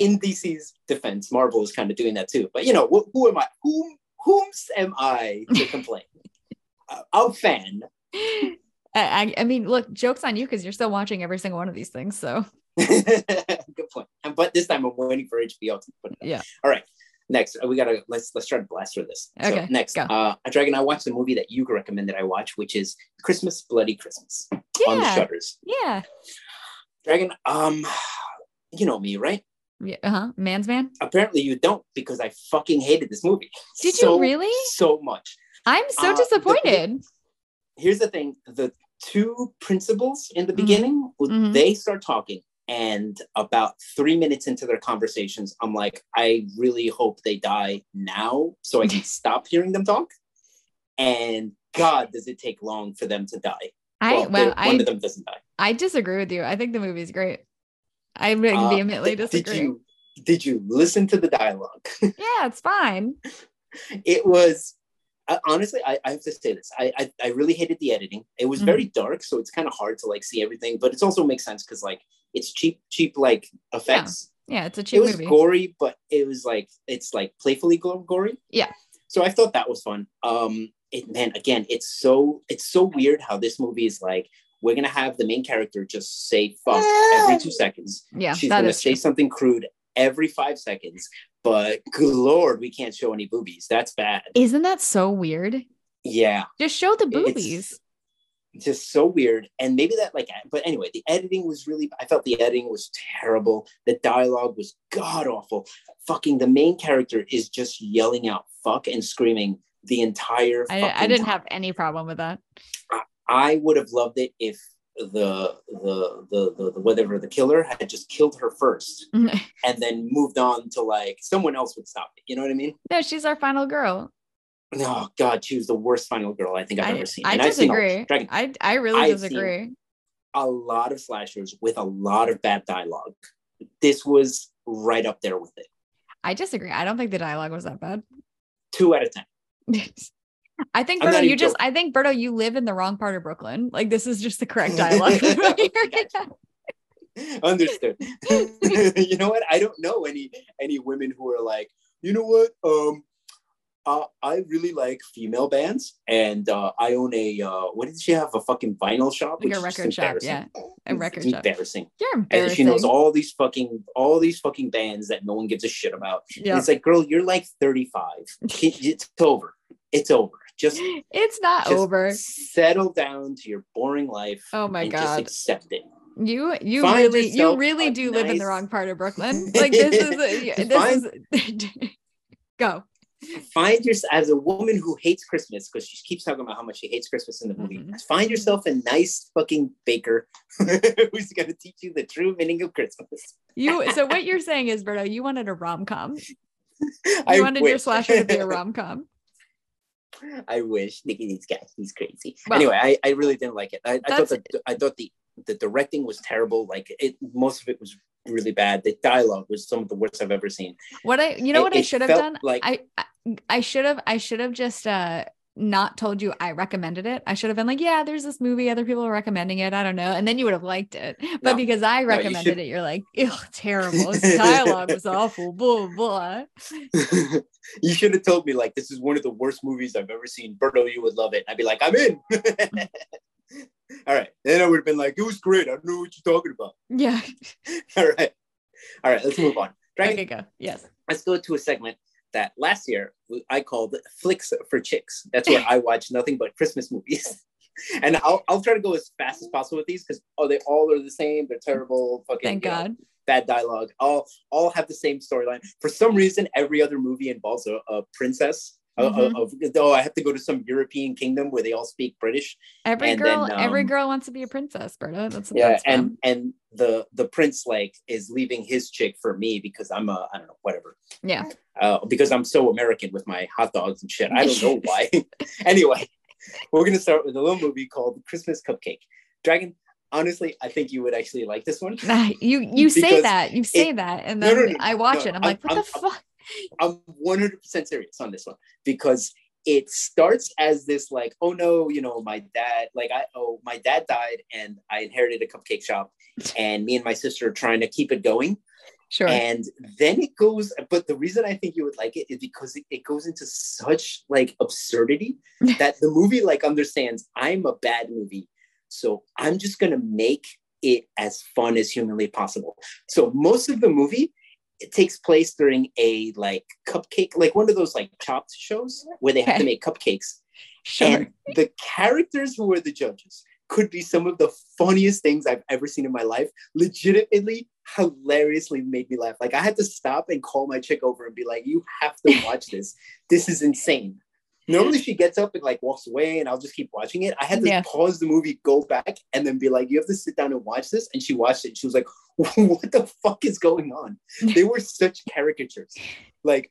In DC's defense, Marvel is kind of doing that too. But you know, wh- who am I? Whom whom's am I to complain? uh, I'm a fan.
I, I, mean, look, joke's on you because you're still watching every single one of these things. So
Good point. And- But this time I'm waiting for HBO to put it. out.
Yeah.
All right. Next, uh, we gotta let's let's try to blast through this. So
Okay,
next,
go.
uh, Dragon, I watched a movie that you recommended I watch, which is Christmas Bloody Christmas on the
yeah,
Shudder.
yeah,
Dragon, um, you know me, right?
Yeah. Uh-huh. Man's man.
Apparently you don't, because I fucking hated this movie.
Did
so,
you really?
So much.
I'm so
Uh, the-
disappointed.
Here's the thing: the two principals in the
Mhm.
beginning,
Mhm.
they start talking, and about three minutes into their conversations, I'm like, I really hope they die now, so I can stop hearing them talk. And God, does it take long for them to die?
I
Well,
well,
one
I
of them doesn't die.
I disagree with you. I think the movie's great. I
Uh,
vehemently
did-
disagree.
Did you did you listen to the dialogue?
yeah, it's fine.
it was uh, honestly I, I have to say this I, I i really hated the editing it was very
Mm-hmm.
dark so it's kind of hard to like see everything but it also makes sense because like it's cheap cheap like effects
Yeah, it's a cheap.
it was
movie.
gory but it was like it's like playfully gory
Yeah.
so i thought that was fun um it man again it's so it's so weird how this movie is like we're gonna have the main character just say fuck every two seconds
yeah,
she's gonna say
true.
something crude every five seconds but good lord we can't show any boobies that's bad
Isn't that so weird?
yeah
Just show the
It's-
boobies.
just so weird and maybe that like but anyway the editing was really i felt the editing was terrible the dialogue was god awful fucking the main character is just yelling out fuck and screaming the entire
I, I didn't
time.
have any problem with that.
i would have loved it if the the the the, the whatever the killer had just killed her first and then moved on to like someone else would stop it you know what i mean
no, she's our final girl.
oh god she was the worst final girl i think i've
I,
ever seen
I
And I've seen
disagree. I I really
I've
disagree.
a lot of slashers with a lot of bad dialogue. This was right up there with it.
I disagree. I don't think the dialogue was that bad.
Two out of ten.
I think Berto, you just. I think Berto, you live in the wrong part of Brooklyn. Like this is just the correct dialogue.
Understood. you know what? I don't know any any women who are like, you know what? Um, uh, I really like female bands, and uh, I own a uh, what did she have? A fucking vinyl shop,
Like a
which is just
record shop, yeah. A record
it's
shop.
embarrassing.
You're
And she knows all these fucking all these fucking bands that no one gives a shit about.
Yeah.
It's like, girl, you're like 35. It's over. It's over. Just
It's not
just
over.
settle down to your boring life.
Oh my
and
God.
Just accept it.
You you
Find
really you really do live in the wrong part of Brooklyn. Like this is a, this is go.
Find yourself as a woman who hates Christmas because she keeps talking about how much she hates Christmas in the movie.
Mhm.
Find yourself a nice fucking baker who's gonna teach you the true meaning of Christmas.
You so what you're saying is Berto, you wanted a rom com. You
I
wanted your slasher to be a rom com.
I wish. Look needs guy. He's crazy.
Well,
anyway, I, I really didn't like it. I, I thought the I thought the the directing was terrible. Like it, most of it was really bad. The dialogue was some of the worst I've ever seen.
What I you know
It-
what I should have done?
like-
I I- I should have I should have just uh not told you I recommended it. I should have been like, yeah, there's this movie, other people are recommending it. I don't know. And then you would have liked it. But
No.
because I
you
recommended
should-
it, you're like, ew, terrible. His dialogue was awful. Blah blah.
you should have told me like this is one of the worst movies I've ever seen. Berto, you would love it. I'd be like, I'm in. All right. Then I would have been like, it was great. I don't know what you're talking about.
Yeah.
All right. All right, let's move on. Dragon,
Okay, go. Yes.
let's go to a segment that last year I called Flicks for Chicks. That's where I watch nothing but Christmas movies. And I'll, I'll try to go as fast as possible with these because oh they all are the same. They're terrible. Fucking
Thank
you know,
God.
bad dialogue. All all have the same storyline. For some reason, every other movie involves a, a princess.
Mhm.
Of, oh, I have to go to some European kingdom where they all speak British.
Every
and
girl,
then,
every
um,
girl wants to be a princess, Berto. That's
Yeah,
that's
and and the the prince like is leaving his chick for me because I'm a I don't know whatever.
yeah.
uh, because I'm so American with my hot dogs and shit. I don't know why. anyway, we're gonna start with a little movie called Christmas Cupcake. Dragon, honestly, I think you would actually like this one.
You you say that you say
it-
that and then
no, no,
I watch
no,
it. I'm
I'm-
like, what
I'm-
the fuck?
I'm 100% serious on this one because it starts as this like, oh no, you know, my dad, like I oh my dad died and I inherited a cupcake shop, and me and my sister are trying to keep it going.
Sure.
and then it goes but the reason i think you would like it is because it, it goes into such like absurdity that the movie like understands i'm a bad movie so i'm just gonna make it as fun as humanly possible so most of the movie it takes place during a like cupcake like one of those like chopped shows where they have to make cupcakes
sure.
and the characters who were the judges could be some of the funniest things I've ever seen in my life. Legitimately, hilariously made me laugh. Like I had to stop and call my chick over and be like, "You have to watch this. This is insane." Normally, she gets up and like walks away, and I'll just keep watching it. I had to
Yeah.
pause the movie, go back, and then be like, "You have to sit down and watch this." And she watched it. And she was like, "What the fuck is going on?" They were such caricatures. Like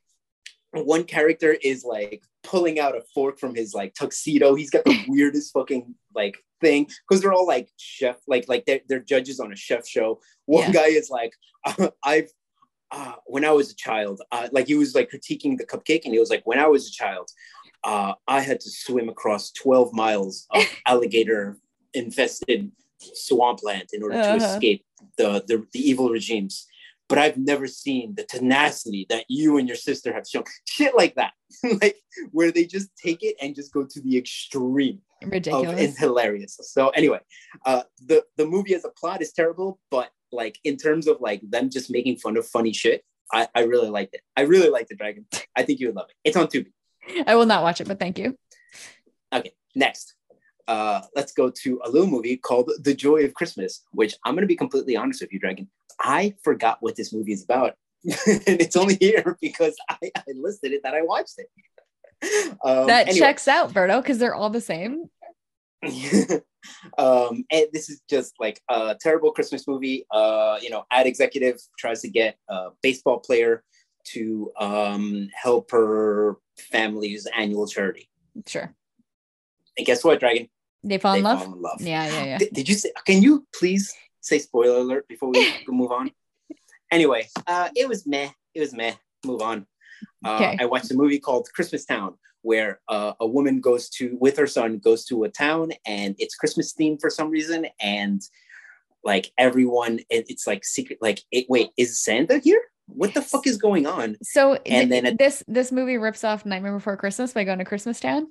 one character is like pulling out a fork from his like tuxedo. He's got the weirdest fucking like thing because they're all like chef, like like they're, they're judges on a chef show. One
Yeah.
guy is like, I've uh, when I was a child, uh, like he was like critiquing the cupcake, and he was like, when I was a child, uh, I had to swim across twelve miles of alligator infested swampland in order to
Uh-huh.
escape the, the the evil regimes but I've never seen the tenacity that you and your sister have shown. Shit like that, like where they just take it and just go to the extreme of
Ridiculous.
it's hilarious. So anyway, uh, the the movie as a plot is terrible, but like in terms of like them just making fun of funny shit, I, I really liked it. I really liked the Dragon. I think you would love it. It's on Tubi.
I will not watch it, but thank you.
Okay, next. Uh, let's go to a little movie called The Joy of Christmas, which I'm going to be completely honest with you, Dragon. I forgot what this movie is about. and it's only here because I, I listed it that I watched it. Um,
that
anyway.
checks out, Berto, because they're all the same.
um, and this is just like a terrible Christmas movie. Uh, you know, ad executive tries to get a baseball player to um, help her family's annual charity.
Sure.
And guess what, Dragon?
They fall in
They
love.
fall in love.
Yeah, yeah, yeah.
Did, did you say? Can you please say spoiler alert before we move on? Anyway, uh, it was meh. It was meh. Move on. Uh,
Okay.
I watched a movie called Christmas Town, where uh, a woman goes to with her son goes to a town, and it's Christmas themed for some reason, and like everyone, it, it's like secret. Like, it, wait, is Santa here? What the fuck is going on?
So
And
th-
then it-
this this movie rips off Nightmare Before Christmas by going to Christmas Town.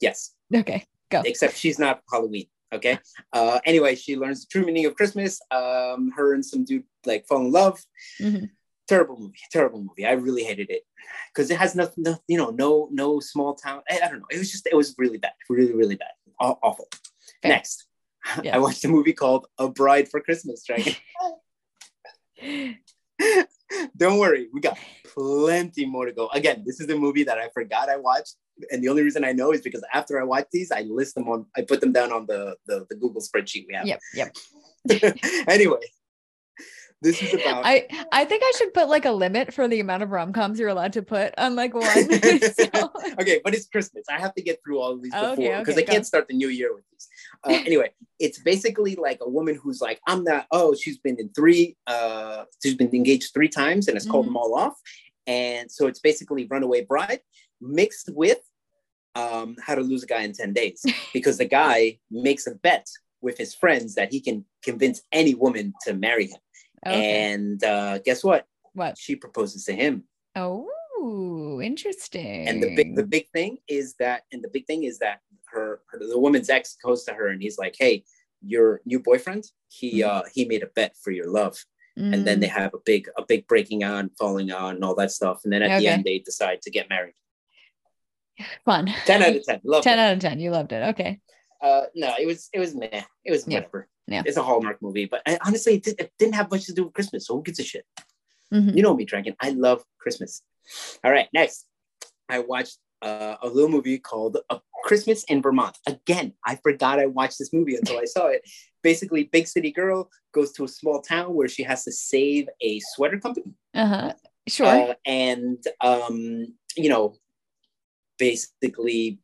Yes,
Okay, go.
except she's not Halloween. Okay. Uh, anyway, she learns the true meaning of Christmas. Um, her and some dude like fall in love.
Mhm.
Terrible movie. Terrible movie. I really hated it because it has nothing. No, you know, no, no small town. I, I don't know. It was just. It was really bad. Really, really bad. Aw- awful.
Fair.
Next,
Yeah.
I watched a movie called A Bride for Christmas. Dragon. don't worry, we got plenty more to go. Again, this is a movie that I forgot I watched. And the only reason I know is because after I watch these, I list them on, I put them down on the, the, the Google spreadsheet we have.
Yep, yep.
anyway, this is about.
I I think I should put like a limit for the amount of rom coms you're allowed to put on like one. So-
okay, but it's Christmas. I have to get through all of these before because
okay,
I can't start the new year with these. Uh, anyway, it's basically like a woman who's like, I'm not. Oh, she's been in three. Uh, she's been engaged three times and has called
Mhm.
them all off. And so it's basically Runaway Bride mixed with um, How to Lose a Guy in Ten Days because the guy makes a bet with his friends that he can convince any woman to marry him.
Okay.
And uh, guess what?
what?
She proposes to him.
Oh, interesting.
and the big the big thing is that and the big thing is that her, her the woman's ex goes to her and he's like hey your new boyfriend he
Mhm.
uh he made a bet for your love and then they
Mm,
have a big a big breaking on, falling on, and all that stuff. And then at the end, they decide to get married.
fun.
Ten out of ten. Love
10
it.
out of 10. You loved it. Okay.
Uh, no, it was it was meh. It was
Yeah.
whatever.
Yeah.
It's a Hallmark movie, but I, honestly, it, did, it didn't have much to do with Christmas. So who gives a shit?
Mhm.
You know me, Dragon. I love Christmas. All right, next, I watched uh, a little movie called A Christmas in Vermont. Again, I forgot I watched this movie until I saw it. Basically, big city girl goes to a small town where she has to save a sweater company.
Uh-huh. Sure.
Uh, and um, you know, basically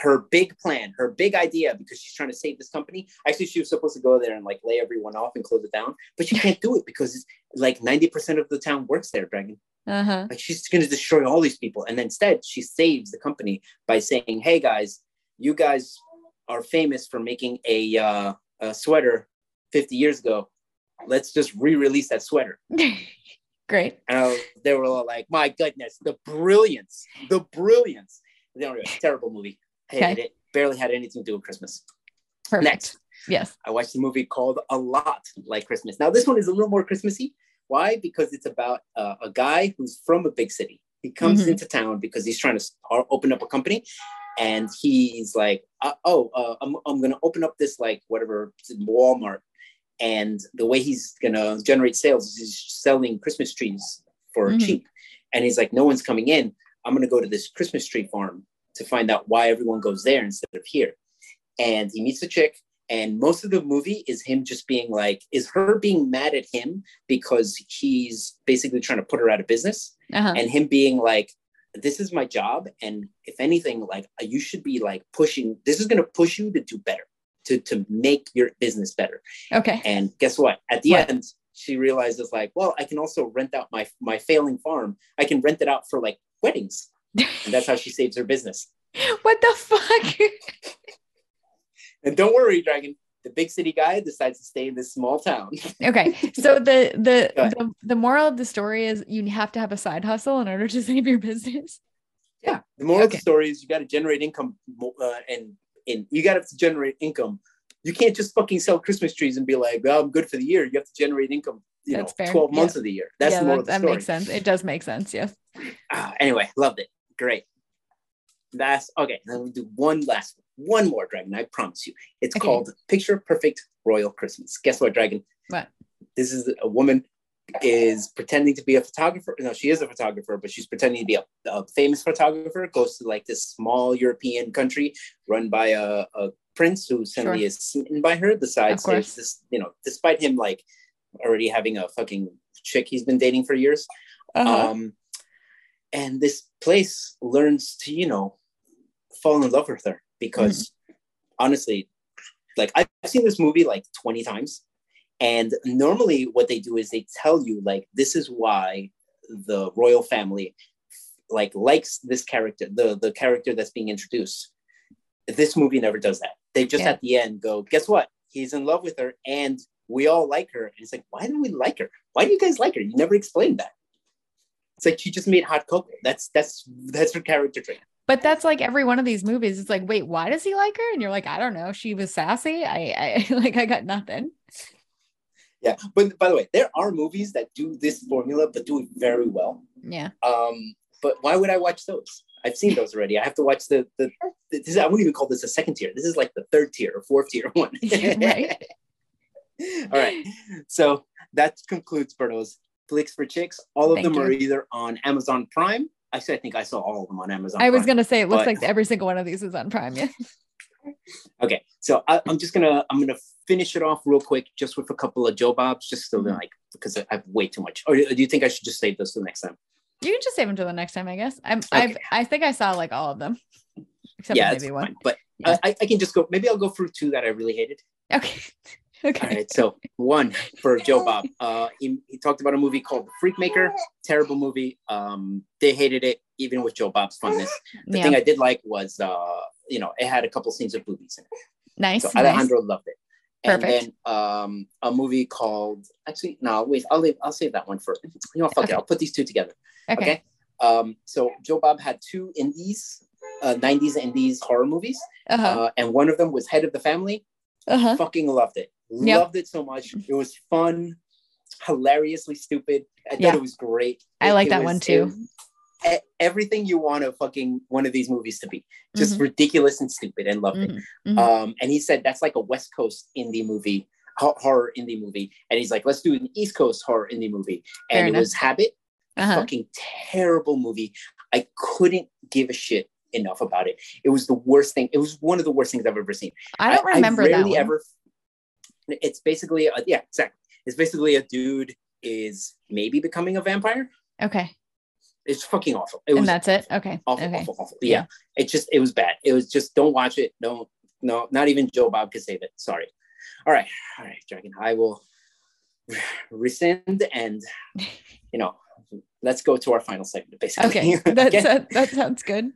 her big plan, her big idea, because she's trying to save this company. Actually, she was supposed to go there and like lay everyone off and close it down, but she can't do it because it's, like 90% of the town works there, Dragon.
uh-huh.
Like she's gonna destroy all these people. And instead she saves the company by saying, Hey guys, you guys are famous for making a uh, a sweater 50 years ago. Let's just re-release that sweater.
Great.
And was- they were all like, "My goodness, the brilliance, the brilliance!" They don't terrible movie. Hated
Okay.
it. Barely had anything to do with Christmas.
Perfect.
Next,
Yes.
I watched a movie called A Lot Like Christmas. Now this one is a little more Christmassy. Why? Because it's about uh, a guy who's from a big city. He comes
Mhm.
into town because he's trying to start, open up a company, and he's like, uh, "Oh, uh, I'm I'm gonna open up this like whatever Walmart." And the way he's gonna generate sales is he's selling Christmas trees for
Mhm.
cheap. And he's like, "No one's coming in. I'm gonna go to this Christmas tree farm to find out why everyone goes there instead of here." And he meets a chick, and most of the movie is him just being like, is her being mad at him because he's basically trying to put her out of business,
Uh-huh.
and him being like, this is my job, and if anything, like you should be like pushing. This is gonna push you to do better, to to make your business better.
Okay.
And guess what? At the
What?
end, she realizes like, well, I can also rent out my my failing farm. I can rent it out for like weddings, and that's how she saves her business.
what the fuck?
And don't worry, Dragon. The big city guy decides to stay in this small town.
okay. So the the, the the moral of the story is you have to have a side hustle in order to save your business.
Yeah. The moral of the story is you got to generate income, uh, and and you got to generate income. You can't just fucking sell Christmas trees and be like, "Well, I'm good for the year." You have to generate income. You
That's
know,
fair.
twelve
Yeah.
months of the year. That's
yeah,
the moral
that,
of the
that makes sense. It does make sense. Yes.
Ah, anyway, loved it. Great. That's okay. Then we do one last one, one more dragon. I promise you. It's
Okay.
called Picture Perfect Royal Christmas. Guess what, Dragon?
What?
This is a woman is pretending to be a photographer. No, she is a photographer, but she's pretending to be a, a famous photographer. Goes to like this small European country run by a, a prince who suddenly
Sure.
is smitten by her. Decides this, you know, despite him like already having a fucking chick he's been dating for years.
Uh-huh.
Um, and this place learns to, you know, fall in love with her because honestly, like I've seen this movie like 20 times. And normally what they do is they tell you like this is why the royal family like likes this character, the the character that's being introduced. This movie never does that. They just
Yeah.
at the end go, guess what? He's in love with her and we all like her. And it's like, why do we like her? Why do you guys like her? You never explained that. It's like she just made hot cocoa. That's that's that's her character trait.
But that's like every one of these movies. It's like, wait, why does he like her? And you're like, I don't know. She was sassy. I, I like, I got nothing.
Yeah. But by the way, there are movies that do this formula but do it very well.
Yeah.
Um, but why would I watch those? I've seen those already. I have to watch the the, the this, I wouldn't even call this a second tier. This is like the third tier or fourth tier one.
Right.
All right. So that concludes Berto's Flicks for Chicks. All of
Thank
them
you.
are either on Amazon Prime. Actually, I think I saw all of them on Amazon.
I was gonna say it looks
But-
like every single one of these is on Prime. Yeah.
Okay, so I, I'm just gonna I'm gonna finish it off real quick, just with a couple of Joe Bobs, just so that mm-hmm. like because I have way too much. Or uh, do you think I should just save those for the next time?
You can just save them till the next time, I guess. I'm I've I think I saw like all of them. Except
yeah,
maybe one.
fine. But uh,
Yeah.
I, I can just go. Maybe I'll go through two that I really hated.
Okay. Okay.
All right, so one for Joe Bob. Uh, he, he talked about a movie called The Freak Maker. Terrible movie. Um, they hated it, even with Joe Bob's funness. The
yeah.
thing I did like was, uh, you know, it had a couple scenes of boobies in it.
nice.
So
nice.
Alejandro loved it. And
Perfect.
then um, a movie called actually no wait I'll leave I'll save that one for you know fuck
Okay.
it I'll put these two together
Okay.
okay, Um, so Joe Bob had two indies uh, 90s indies horror movies
Uh-huh.
uh, and one of them was Head of the Family
Uh-huh.
fucking loved it
Yep.
loved it so much it was fun hilariously stupid. I thought it was great.
I
It-
like that
was-
one too.
was everything you want a fucking one of these movies to be, just
Mhm.
ridiculous and stupid, and loved it.
Mhm. Mhm.
Um, and he said that's like a West Coast indie movie, horror indie movie. And he's like, let's do an East Coast horror indie movie. And
Fair
it
enough.
was Habit, a
Uh-huh.
fucking terrible movie. I couldn't give a shit enough about it. It was the worst thing. It was one of the worst things I've ever seen.
I don't remember that
rarely
one.
ever. It's basically a, yeah, exactly. It's basically a dude is maybe becoming a vampire.
Okay.
It's fucking awful. It was
And that's it. Okay.
awful,
okay.
awful, awful. Yeah. it just it was bad. It was just don't watch it. Don't no, not even Joe Bob could save it. Sorry. All right, all right, Dragon. I will rescind and you know let's go to our final segment. Basically,
Okay. That's,
Okay?
that, that sounds good.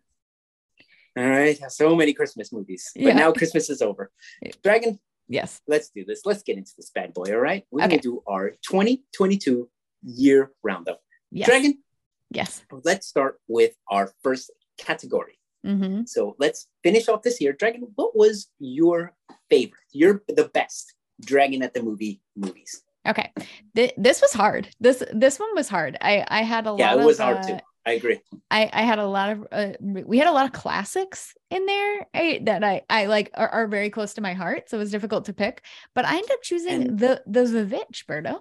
all right. So many Christmas movies, but
Yeah.
now Christmas is over. Dragon,
Yes.
let's do this. Let's get into this bad boy. All right, we're
Okay.
gonna do our 2022 year roundup.
Yes.
Dragon,
Yes.
let's start with our first category.
hmm
So let's finish off this year. Dragon, what was your favorite? You're the best Dragon at the movie movies.
Okay. Th- this was hard. This this one was hard. I I had a
Yeah,
lot
it was
of,
hard
uh,
too. I agree.
I I had a lot of uh, we had a lot of classics in there eh, that I I like are, are very close to my heart, so it was difficult to pick. But I ended up choosing
And-
the the Vivitch, Berto.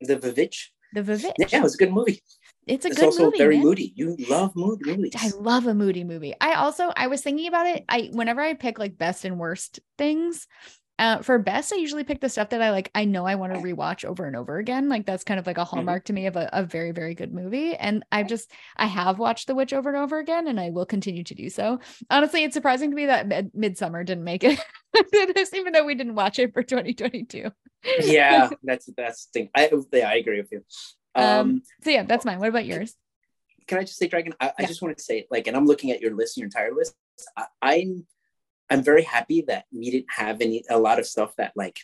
The Vivitch.
The Vivitch.
Yeah, it was a good movie.
it's a good movie.
it's
good
also
movie.
very
man.
moody. You love mood movies.
I love a moody movie. I also I was thinking about it. I whenever I pick like best and worst things, uh, for best I usually pick the stuff that I like. I know I want to rewatch over and over again. Like that's kind of like a hallmark to me of a, a very very good movie. And I've just I have watched The Witch over and over again, and I will continue to do so. Honestly, it's surprising to me that Mid- Midsommar didn't make it, even though we didn't watch it for 2022.
yeah, that's that's the thing. I yeah, I agree with you. Um,
Um, So yeah, that's mine. What about yours?
can I just say, Dragon? I, I just wanted to say, like, and I'm looking at your list, your entire list. I, I'm I'm very happy that we didn't have any a lot of stuff that like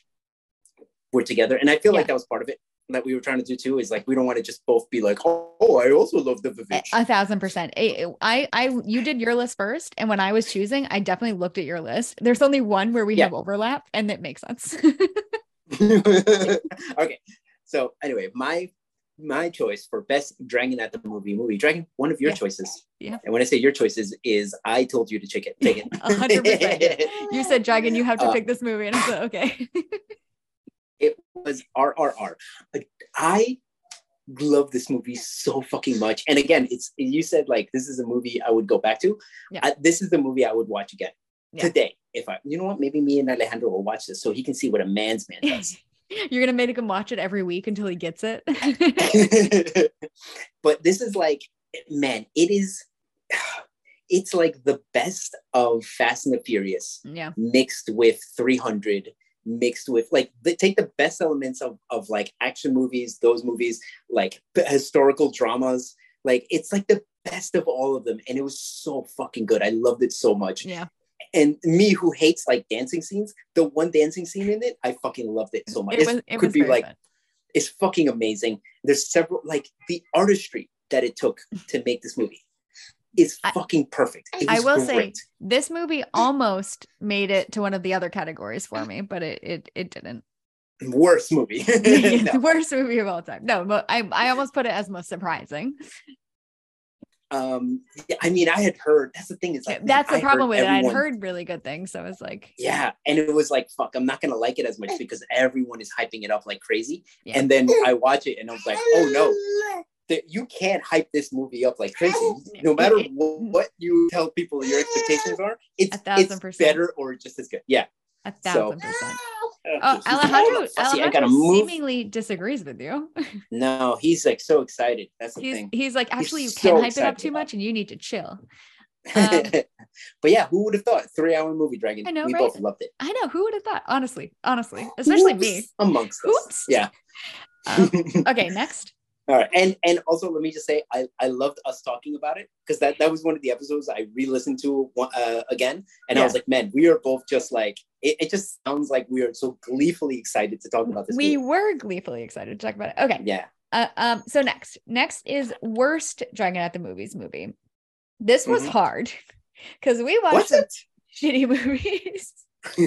were together, and I feel
Yeah.
like that was part of it that we were trying to do too. Is like we don't want to just both be like, oh, oh I also love the Vivitch.
A thousand percent. I, I, I, you did your list first, and when I was choosing, I definitely looked at your list. There's only one where we
Yeah.
have overlap, and it makes sense.
okay, so anyway, my my choice for best Dragon at the movie movie Dragon, one of your
Yeah.
choices.
Yeah.
And when I say your choices, is I told you to take it. Take it.
Hundred percent. you said, "Dragon, you have to
Uh,
pick this movie," and I said, "Okay."
it was RRR. Like I love this movie so fucking much. And again, it's you said like this is a movie I would go back to.
Yeah.
I- this is the movie I would watch again
Yeah.
today. If I, you know what, maybe me and Alejandro will watch this so he can see what a man's man does.
You're gonna make him watch it every week until he gets it.
but this is like, man, it is. It's like the best of Fast and the Furious
yeah,
mixed with 300 mixed with like they take the best elements of of like action movies those movies like historical dramas like it's like the best of all of them and it was so fucking good i loved it so much
yeah.
And me who hates like dancing scenes the one dancing scene in it i fucking loved it so much
It was. It
could be like
fun.
it's fucking amazing there's several like the artistry that it took to make this movie is fucking perfect
I will say this movie almost made it to one of the other categories for me, but it it it didn't.
worst movie No.
Worst movie of all time. No, but I I almost put it as most surprising.
Um i mean i had heard that's the thing is like man,
That's the
I
problem with it. I'd heard really good things, so I was like,
yeah and it was like fuck i'm not gonna like it as much because everyone is hyping it up like crazy
Yeah.
and then i watch it and i was like oh no that you can't hype this movie up like crazy no matter what, what you tell people your expectations are it's,
A thousand
it's
percent.
better or just as good yeah
a
So-
thousand percent.
Uh,
Oh,
he's all
Alejandro,
i
Alejandro
gotta move
seemingly disagrees with you.
no he's like so excited that's the
He's
thing
he's like, actually, you
so
can hype it up too much, and you need to chill. Um,
but yeah who would have thought three hour movie dragon
I know,
we
right?
both loved it
I know who would have thought, honestly, honestly, especially me.
Oops, amongst us
Oops.
yeah
Um, okay, next.
All right, and and also let me just say I I loved us talking about it because that that was one of the episodes I re-listened to uh, again, and I was like, man, we are both just like it, it. just sounds like we are so gleefully excited to talk about this.
We
movie.
were gleefully excited to talk about it. Okay.
yeah,
Uh, um, so next, next is worst Dragon at the Movies movie. This was
Mhm.
hard because we watched shitty movies.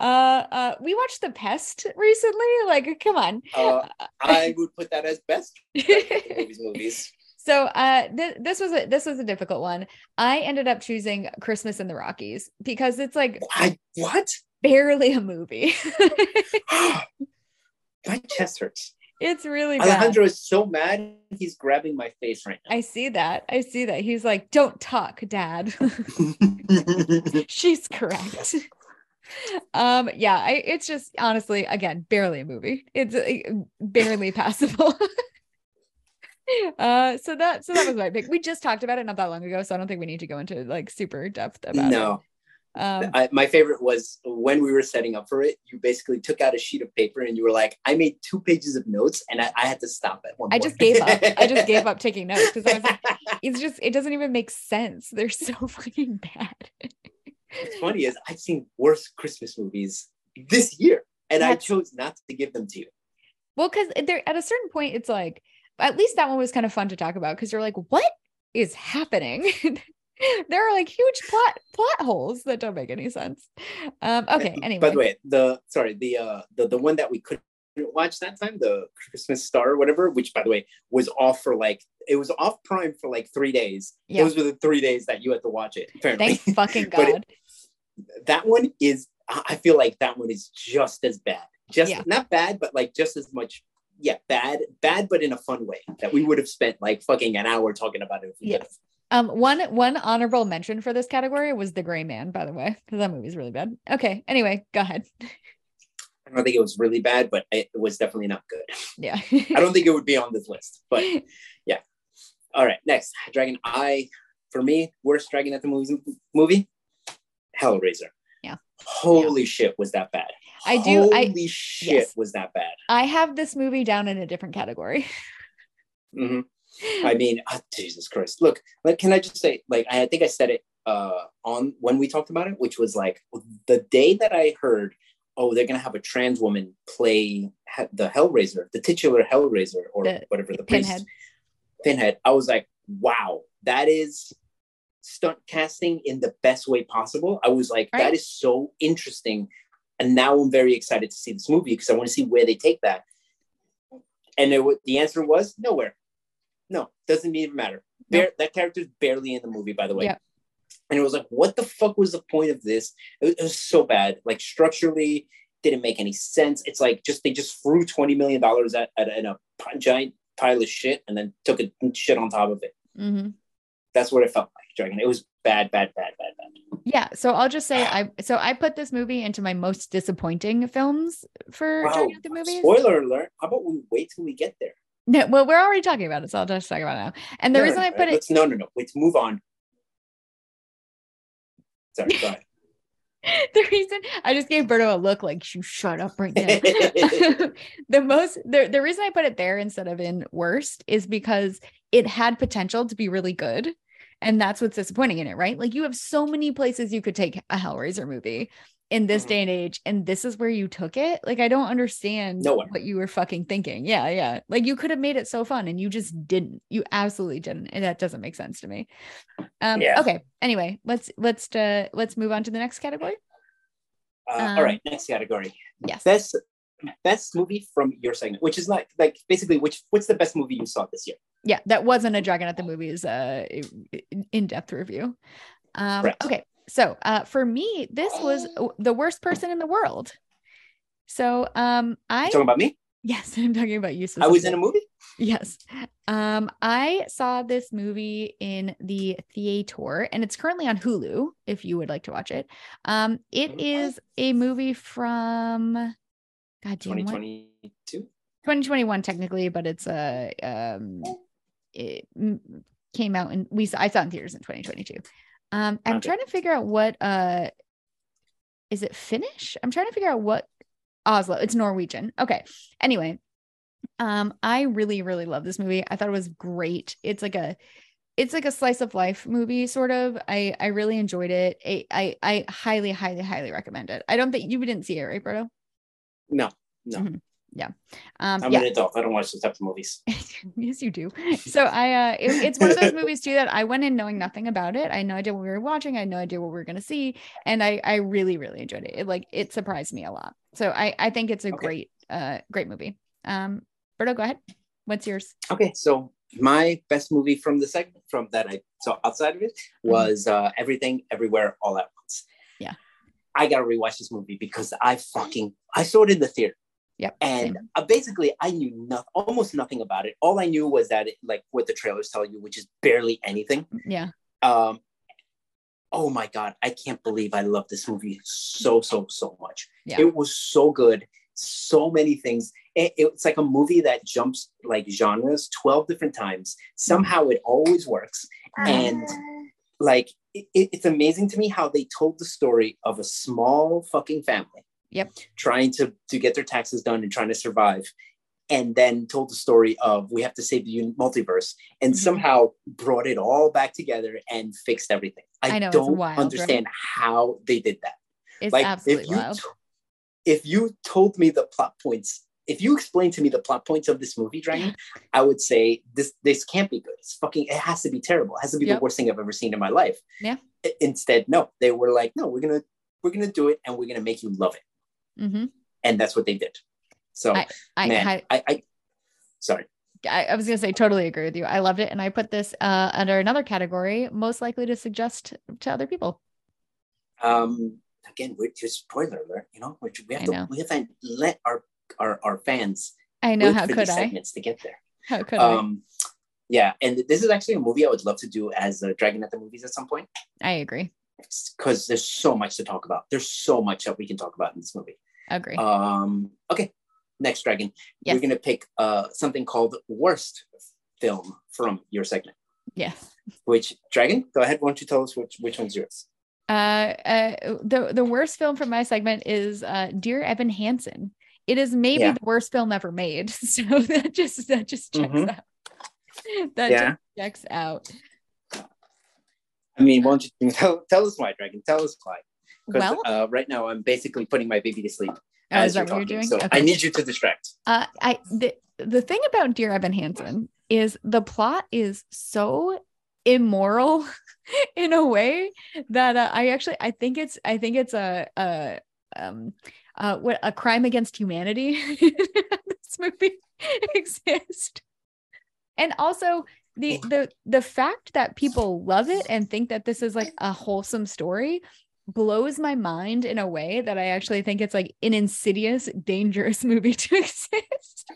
uh, uh, we watched The Pest recently. Like, come on.
uh, I would put that as best movies. Movies.
So uh, th- this was a this was a difficult one. I ended up choosing Christmas in the Rockies because it's like
I, what?
barely a movie.
My chest hurts.
It's really bad.
Alejandro is so mad. He's grabbing my face right now.
I see that. I see that. He's like, "Don't talk, Dad." She's correct. um, yeah, I, it's just honestly, again, barely a movie. It's uh, barely passable. uh, so that so that was my pick. We just talked about it not that long ago, so I don't think we need to go into like super depth about
no,
it. Um,
I, my favorite was when we were setting up for it. You basically took out a sheet of paper and you were like, "I made two pages of notes, and I, I had to stop at one."
I
point.
just gave up. I just gave up taking notes because I was like, it's just it doesn't even make sense. They're so fucking bad.
What's funny is I've seen worse Christmas movies this year, and I chose not to give them to you.
Well, because they're at a certain point, it's like at least that one was kind of fun to talk about because you're like, what is happening? there are like huge plot plot holes that don't make any sense. Um, okay, anyway.
By the way, the sorry, the uh the, the one that we couldn't watch that time, the Christmas Star or whatever, which by the way was off for like it was off Prime for like three days.
Yeah.
Those were the three days that you had to watch it. Apparently,
Thank fucking
But it-
God.
that one is I feel like that one is just as bad. Just
Yeah.
not bad, but like just as much. Yeah, bad, bad, but in a fun way. That we would have spent like fucking an hour talking about it. If we could
Yes. Um, one one honorable mention for this category was The Gray Man, by the way, because that movie's really bad. Okay, anyway, go ahead.
I don't think it was really bad, but it was definitely not good.
Yeah.
I don't think it would be on this list, but yeah. All right, next Dragon Eye. For me, worst Dragon at the movies movie, Hellraiser.
Yeah.
Holy shit, was that bad?
I do- I-
Holy shit,
yes.
was that bad?
I have this movie down in a different category.
Mhm. I mean, ah, Jesus Christ. Look, like, can I just say, like, I think I said it uh, on when we talked about it, which was like the day that I heard, oh, they're gonna have a trans woman play he- the Hellraiser, the titular Hellraiser, or
The
whatever the
Pinhead.
priest, Pinhead. I was like, wow, that is stunt casting in the best way possible. I was like,
Right.
that is so interesting, and now I'm very excited to see this movie because I want to see where they take that. And it, the answer was nowhere. No, doesn't even matter. Bare, That character's barely in the movie, by the way.
Yeah.
And it was like, what the fuck was the point of this? It, it was so bad. Like structurally, didn't make any sense. It's like just they just threw twenty million dollars at, at, at a giant pile of shit and then took a shit on top of it.
Mhm.
That's what it felt like, Dragon. It was bad, bad, bad, bad, bad.
Yeah. So I'll just say I so I put this movie into my most disappointing films for
Wow.
Dragon the movies.
Spoiler alert. How about we wait till we get there?
No, well, we're already talking about it, so I'll just talk about it now. And the
No,
reason
no,
I put it
let's- No, no, no. Wait, move on. Sorry, go ahead.
the reason I just gave Berto a look like you shut up right now. the most the, the reason I put it there instead of in worst is because it had potential to be really good. And that's what's disappointing in it, right? Like you have so many places you could take a Hellraiser movie in this
Mhm.
day and age, and this is where you took it. Like, I don't understand
Nowhere.
what you were fucking thinking. Yeah, yeah. Like you could have made it so fun and you just didn't. You absolutely didn't. And that doesn't make sense to me. Um,
Yeah.
okay. Anyway, let's let's uh let's move on to the next category.
Uh,
Um,
all right, next category.
Yes.
Best best movie from your segment, which is like like basically which what's the best movie you saw this year?
yeah that wasn't a dragon at the movies uh in-depth review um
Correct.
okay so uh for me this was the worst person in the world so um i
talking about me?
yes i'm talking about you
I was in a movie.
yes um i saw this movie in the theater and it's currently on hulu if you would like to watch it um it
Mhm.
a movie from god damn
Twenty
what 2021 technically, but it's a um it mm, came out and we I saw it in theaters in 2022. Um I'm
Okay.
trying to figure out what uh is it Finnish? I'm trying to figure out what Oslo. It's Norwegian. Okay. Anyway, um I really really love this movie. I thought it was great. It's like a it's like a slice of life movie sort of. I I really enjoyed it. I I, I highly highly highly recommend it. I don't think you didn't see it, right, Berto?
No, no.
Mhm. Yeah. Um,
I'm
yeah.
an adult. I don't watch those types of movies.
yes, you do. So I, uh, it, it's one of those movies too that I went in knowing nothing about it. I had no idea what we were watching. I had no idea what we were going to see, and I, I really, really enjoyed it. It like it surprised me a lot. So I, I think it's a
Okay.
great, uh, great movie. Um, Berto, go ahead. What's yours?
Okay, so my best movie from the segment from that I saw outside of it was uh, Everything Everywhere All at Once.
Yeah.
I gotta rewatch this movie because I fucking I saw it in the theater.
Yep.
And
same.
uh, basically, I knew not, almost nothing about it. All I knew was that, it, like, what the trailers tell you, which is barely anything.
Yeah.
Um, oh my god, I can't believe I love this movie so so so much.
Yeah.
It was so good. So many things. It- it's like a movie that jumps like genres 12 different times. Somehow it always works. And like it, it- it's amazing to me how they told the story of a small fucking family
Yep.
trying to to get their taxes done and trying to survive and then told the story of we have to save the multiverse and
Mhm.
somehow brought it all back together and fixed everything i,
I know,
don't
wild,
understand how they did that
It's
like
absolutely
if you
wild.
if you told me the plot points if you explained to me the plot points of this movie dragon i would say this this can't be good it's fucking it has to be terrible it has to be
Yep.
the worst thing i've ever seen in my life
Yeah.
Instead no they were like no we're gonna we're gonna do it and we're gonna make you love it
hmm
and that's what they did so
I, I,
man
had-
I, I sorry
I, I was gonna say totally agree with you. I loved it, and I put this uh, under another category, most likely to suggest to other people.
um again we're just spoiler alert you know we we have
I
to
know.
we have to let our our, our fans
I know how could I?
segments to get there
How could I?
um yeah and this is actually a movie i would love to do as a dragon at the movies at some point
I agree.
because there's so much to talk about there's so much that we can talk about in this movie
Agree.
um okay next dragon
Yes.
we're gonna pick uh something called worst film from your segment
yeah.
which dragon go ahead why don't you tell us which which one's yours
Uh, uh, the the worst film from my segment is uh, Dear Evan Hansen. It is maybe
Yeah.
the worst film ever made. So that just that just checks
Mhm.
out. That
Yeah.
just checks out.
I mean, why don't you tell, tell us why, Dragon? Tell us why. Because
Well,
uh, right now I'm basically putting my baby to sleep.
oh, is
as
that what
you're
doing?
So
Okay.
I need you to distract.
Uh, I the the thing about Dear Evan Hansen is the plot is so immoral in a way that uh, I actually I think it's I think it's a a um uh what a crime against humanity this movie exists and also the the the fact that people love it and think that this is like a wholesome story blows my mind in a way that I actually think it's like an insidious, dangerous movie to exist.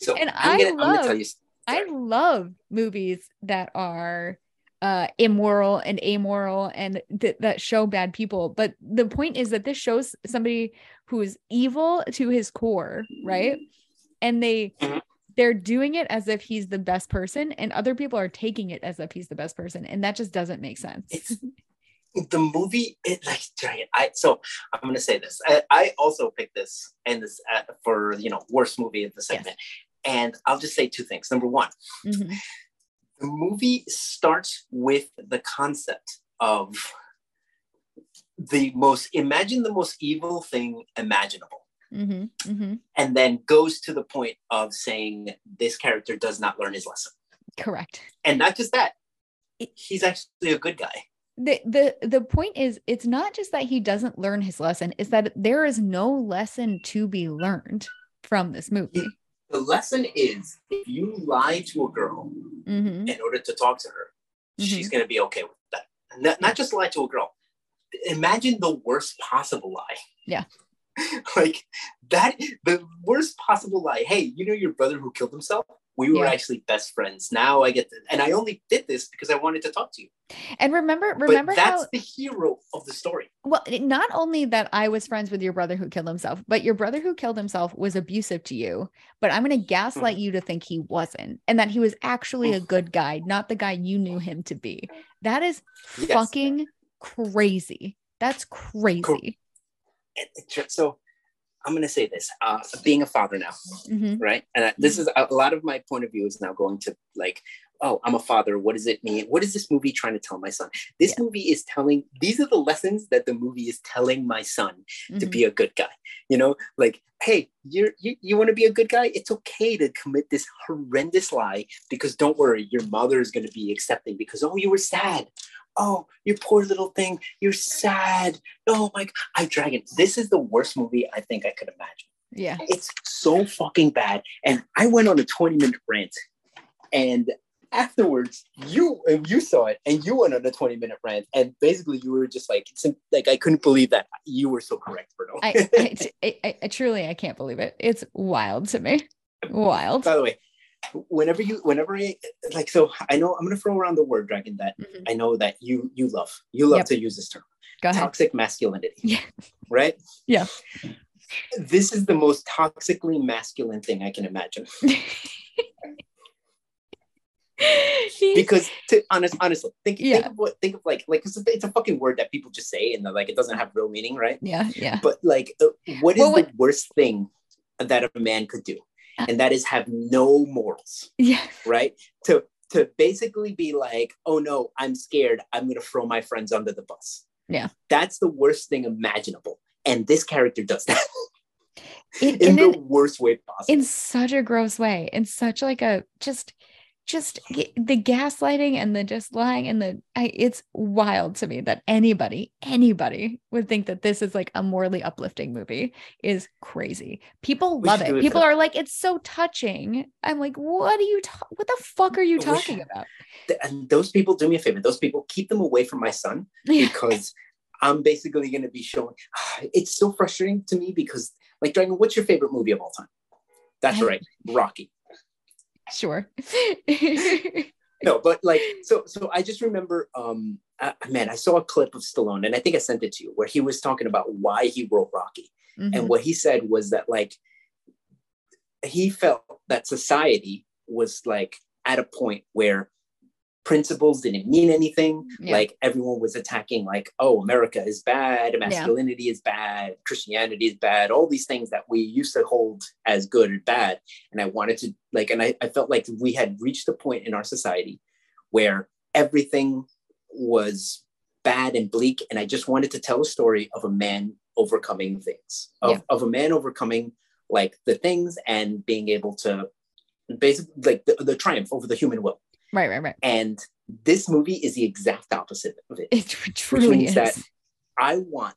So
And
I'm gonna, gonna
love-
tell you.
I love movies that are uh immoral and amoral and th- that show bad people but the point is that this shows somebody who's evil to his core right and they
Mhm.
they're doing it as if he's the best person and other people are taking it as if he's the best person and that just doesn't make sense
It's the movie. It like I so I'm gonna say this. I, I also picked this and this uh, for you know worst movie of the segment. And I'll just say two things. Number one,
Mhm.
the movie starts with the concept of the most imagine the most evil thing imaginable
Mhm. Mhm.
and then goes to the point of saying this character does not learn his lesson
correct
and not just that
It-
he's actually a good guy
the the the point is it's not just that he doesn't learn his lesson it's that there is no lesson to be learned from this movie
the lesson is if you lie to a girl
Mhm.
in order to talk to her
Mm-hmm.
she's going to be okay with that not, not just lie to a girl imagine the worst possible lie
Yeah.
like that the worst possible lie hey you know your brother who killed himself we were
Yeah.
actually best friends. Now i get to and i only did this because i wanted to talk to you.
And remember remember
but that's
how
the hero of the story.
Well not only that i was friends with your brother who killed himself but your brother who killed himself was abusive to you but i'm going to gaslight mm-hmm. you to think he wasn't and that he was actually a good guy not the guy you knew him to be. That is
Yes.
fucking crazy. That's crazy.
So i'm going to say this uh, being a father now
Mhm.
right and I- this is a a lot of my point of view is now going to like oh, I'm a father. What does it mean? What is this movie trying to tell my son? This
Yeah.
movie is telling, these are the lessons that the movie is telling my son to
Mhm.
be a good guy. You know, like, hey, you're, you, you want to be a good guy? It's okay to commit this horrendous lie because don't worry, your mother is going to be accepting because, oh, you were sad. Oh, you poor little thing. You're sad. Oh my God. I Dragon. This is the worst movie I think I could imagine.
yeah.
It's so fucking bad. And I went on a 20 minute rant. And afterwards, you you saw it and you went on a 20 minute rant. And basically you were just like, like I couldn't believe that you were so correct, Bruno.
I, I, I, I truly I can't believe it. It's wild to me. Wild.
By the way, whenever you whenever I like so I know I'm gonna throw around the word dragon that
Mhm.
I know that you you love. You love
Yep.
to use this term.
Go ahead.
Toxic masculinity.
Yeah.
Right?
Yeah.
This is the most toxically masculine thing I can imagine. because to honest honestly think, think of what think of like like it's a, it's a fucking word that people just say and like it doesn't have real meaning right?
Yeah, yeah.
but like uh, what is
Well,
the worst thing that a man could do?
Uh.
and that is have no morals
Yeah.
right? To to basically be like oh no i'm scared. I'm gonna throw my friends under the bus.
Yeah.
that's the worst thing imaginable. And this character does that
In,
in
in,
the
an-
worst way possible.
in such a gross way, in such like a just just the gaslighting and the just lying and the I, it's wild to me that anybody anybody would think that this is like a morally uplifting movie is crazy people
We
love it people
for-
are like it's so touching i'm like what are you ta- what the fuck are you talking
should-
about
Th- and those people do me a favor those people keep them away from my son because I'm basically going to be showing. It's so frustrating to me because, like, Dragon, what's your favorite movie of all time? That's
I-
right, Rocky.
Sure
No, but like, so so I just remember, um, uh, man, I saw a clip of Stallone, and I think I sent it to you, where he was talking about why he wrote Rocky,
Mhm.
and what he said was that like he felt that society was like at a point where principles didn't mean anything.
Yeah.
like everyone was attacking like oh america is bad masculinity is bad christianity is bad all these things that we used to hold as good or bad. And i wanted to like and i, I felt like we had reached a point in our society where everything was bad and bleak. And i just wanted to tell a story of a man overcoming things of,
Yeah.
of a man overcoming like the things and being able to basically like the, the triumph over the human will
right right right
and this movie is the exact opposite of it.
it tr- truly
means
is
that- I want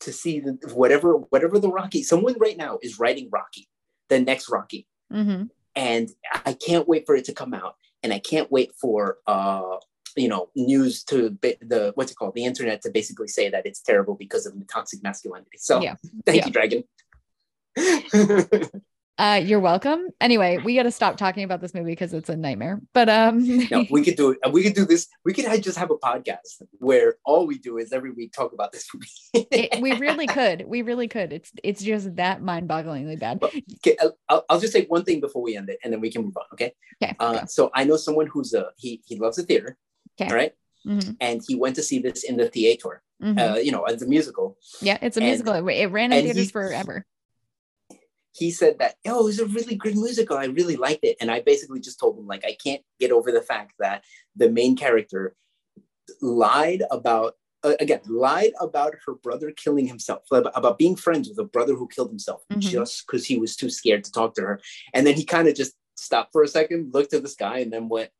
to see the, whatever whatever the Rocky. Someone right now is writing Rocky, the next Rocky,
Mhm.
and I can't wait for it to come out. And I can't wait for uh you know news to ba- the what's it called the internet to basically say that it's terrible because of the toxic masculinity. So
Yeah.
thank
Yeah.
you, Dragon.
uh you're welcome anyway we got to stop talking about this movie because it's a nightmare but um
no, we could do it. We could do this. We could just have a podcast where all we do is every week talk about this movie.
it, we really could we really could it's it's just that mind-bogglingly bad
But- Okay, I'll- I'll, just say one thing before we end it, and then we can move on. Okay.
okay
Uh, so I know someone who's a he he loves the theater.
Okay.
All right.
Mhm,
And he went to see this in the theater.
mhm.
Uh, you know, as a musical.
yeah it's a
and-
musical it, ran in theaters
he-
forever
He said that oh, it was a really good musical. I really liked it, and I basically just told him like I can't get over the fact that the main character lied about. Uh, again, lied about her brother killing himself, about, being friends with a brother who killed himself
Mhm.
just because he was too scared to talk to her. And then he kind of just stopped for a second, looked at the sky, and then went,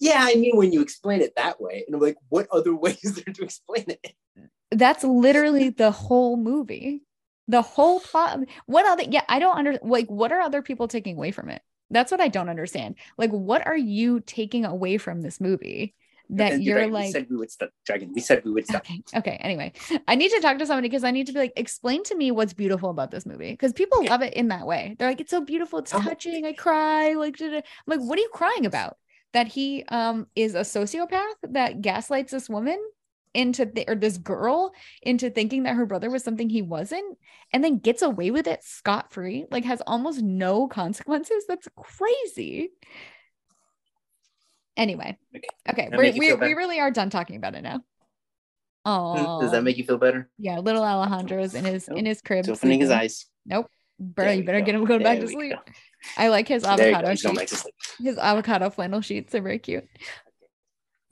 Yeah, I mean, when you explain it that way. And I'm like, What other way is there to explain it?
that's literally the whole movie the whole plot what other yeah i don't under like what are other people taking away from it that's what i don't understand like what are you taking away from this movie that
And
you're
like we said we would stop, Dragon. We said we would stop.
Okay. Okay. Anyway, I need to talk to somebody because I need to be like, explain to me what's beautiful about this movie. Because people love it in that way. They're like, it's so beautiful, it's touching, I cry. Like, da-da." I'm like, what are you crying about? That he um is a sociopath that gaslights this woman into th- or this girl into thinking that her brother was something he wasn't and then gets away with it scot-free, like has almost no consequences. That's crazy. Anyway,
Okay.
we we, we really are done talking about it now. Oh,
Does that make you feel better?
yeah, little Alejandro's in his
Nope.
in his crib.
He's opening his eyes.
Nope. Bro, you better
go.
get him going back to sleep.
go.
I like his
There you go.
avocado
He's going back to
sheets. His avocado flannel sheets are very cute.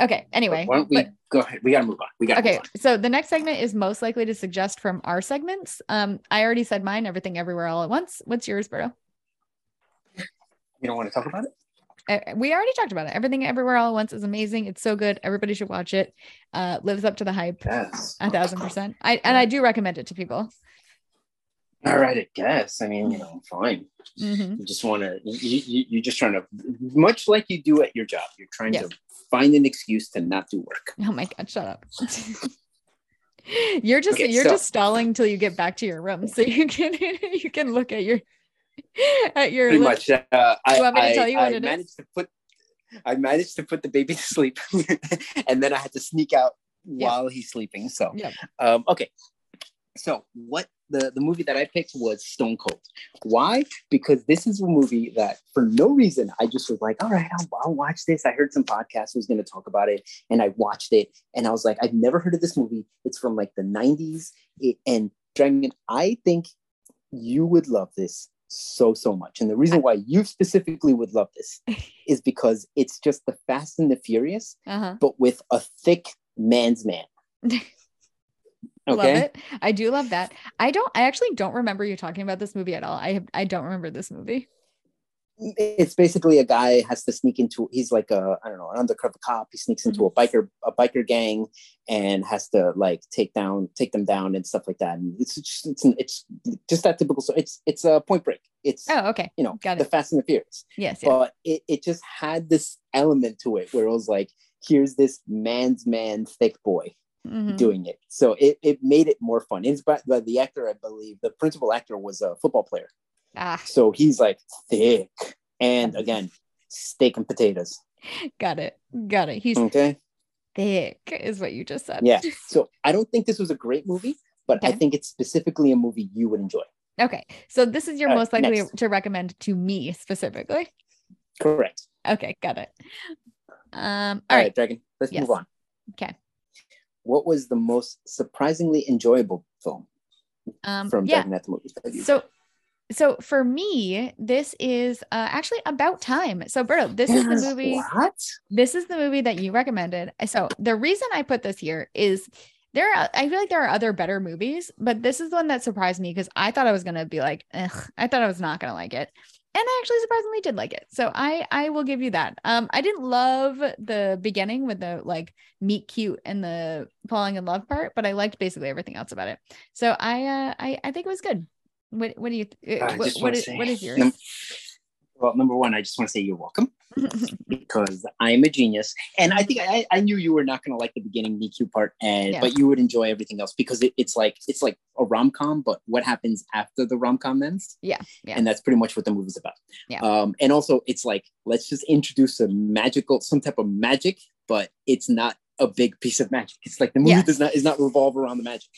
Okay. Anyway,
Why don't we
but-
go ahead? We gotta move on. We gotta
okay. So the next segment is most likely to suggest from our segments. Um, I already said mine. Everything, everywhere, all at once. What's yours, Berto?
You don't want to talk about it?
Uh, we already talked about it. Everything, everywhere, all at once is amazing. It's so good. Everybody should watch it. Uh, lives up to the hype.
Yes.
A thousand percent. I and I do recommend it to people.
All right, I guess. I mean, you know, fine.
Mhm.
You just want to. You, you, you're just trying to, much like you do at your job. You're trying
Yes.
to find an excuse to not do work.
Oh my god, shut up. you're just
Okay,
you're
so-
just stalling till you get back to your room so you can you can look at your at your
Pretty
list.
much. Uh, I,
You want me to
I,
tell you what
I
it is?
managed to put. I managed to put the baby to sleep, and then I had to sneak out
Yeah.
while he's sleeping. So,
Yep.
um, okay. So, what the the movie that I picked was Stone Cold. Why? Because this is a movie that, for no reason, I just was like, all right, I'll, I'll watch this. I heard some podcast was going to talk about it, and I watched it, and I was like, I've never heard of this movie. It's from like the '90s, it, and Dragon, I think you would love this so so much. And the reason why you specifically would love this is because it's just the Fast and the Furious,
Uh-huh.
but with a thick man's man.
Love it. I do love that. I don't I actually don't remember you talking about this movie at all. I I don't remember this movie.
Mm, it's basically a guy has to sneak into he's like a I don't know an undercover cop. He sneaks into a mm-hmm. biker a biker gang and has to like take down take them down and stuff like that. And it's just, it's it's just that typical. So it's it's a Point Break. It's
Oh, okay.
you know
got
the. Fast and the Furious.
Yes, yeah.
but it, it just had this element to it where it was like here's this man's man thick boy
Mhm.
doing it so it, it made it more fun it's by the, the actor i believe the principal actor was a football player
Ah,
so he's like thick and again steak and potatoes
got it. Got it. He's
okay
thick, is what you just said.
yeah so i don't think this was a great movie but i think it's specifically a movie you would enjoy
Okay. So this is your
All right,
most likely
next.
to recommend to me specifically.
correct
Okay, got it. Um,
all
all
right,
right.
dragon let's
Yes.
move on
Okay.
What was the most surprisingly enjoyable film
Um,
from
yeah.
the movies
So, so for me, this is uh, actually about time. So, Berto, this is the movie.
what
This is the movie that you recommended. So, the reason I put this here is there. Are, I feel like there are other better movies, but this is the one that surprised me because I thought I was gonna be like, Ugh, I thought I was not gonna like it, and I actually surprisingly did like it. So, I I will give you that. Um, I didn't love the beginning with the like meet cute and the falling in love part, but I liked basically everything else about it. So, I uh, I I think it was good. What what do you th- what,
just
what
wanna
is
say-
what is yours?
Num- well, number one, I just want to say you're welcome because I'm a genius, and I think I, I knew you were not going to like the beginning DQ part, and
Yeah.
but you would enjoy everything else because it, it's like it's like a rom com, but what happens after the rom com ends,
yeah, yeah,
and that's pretty much what the movie's about.
Yeah.
Um, and also, it's like let's just introduce a magical, some type of magic, but it's not a big piece of magic. It's like the movie
Yeah.
does not is not revolve around the magic.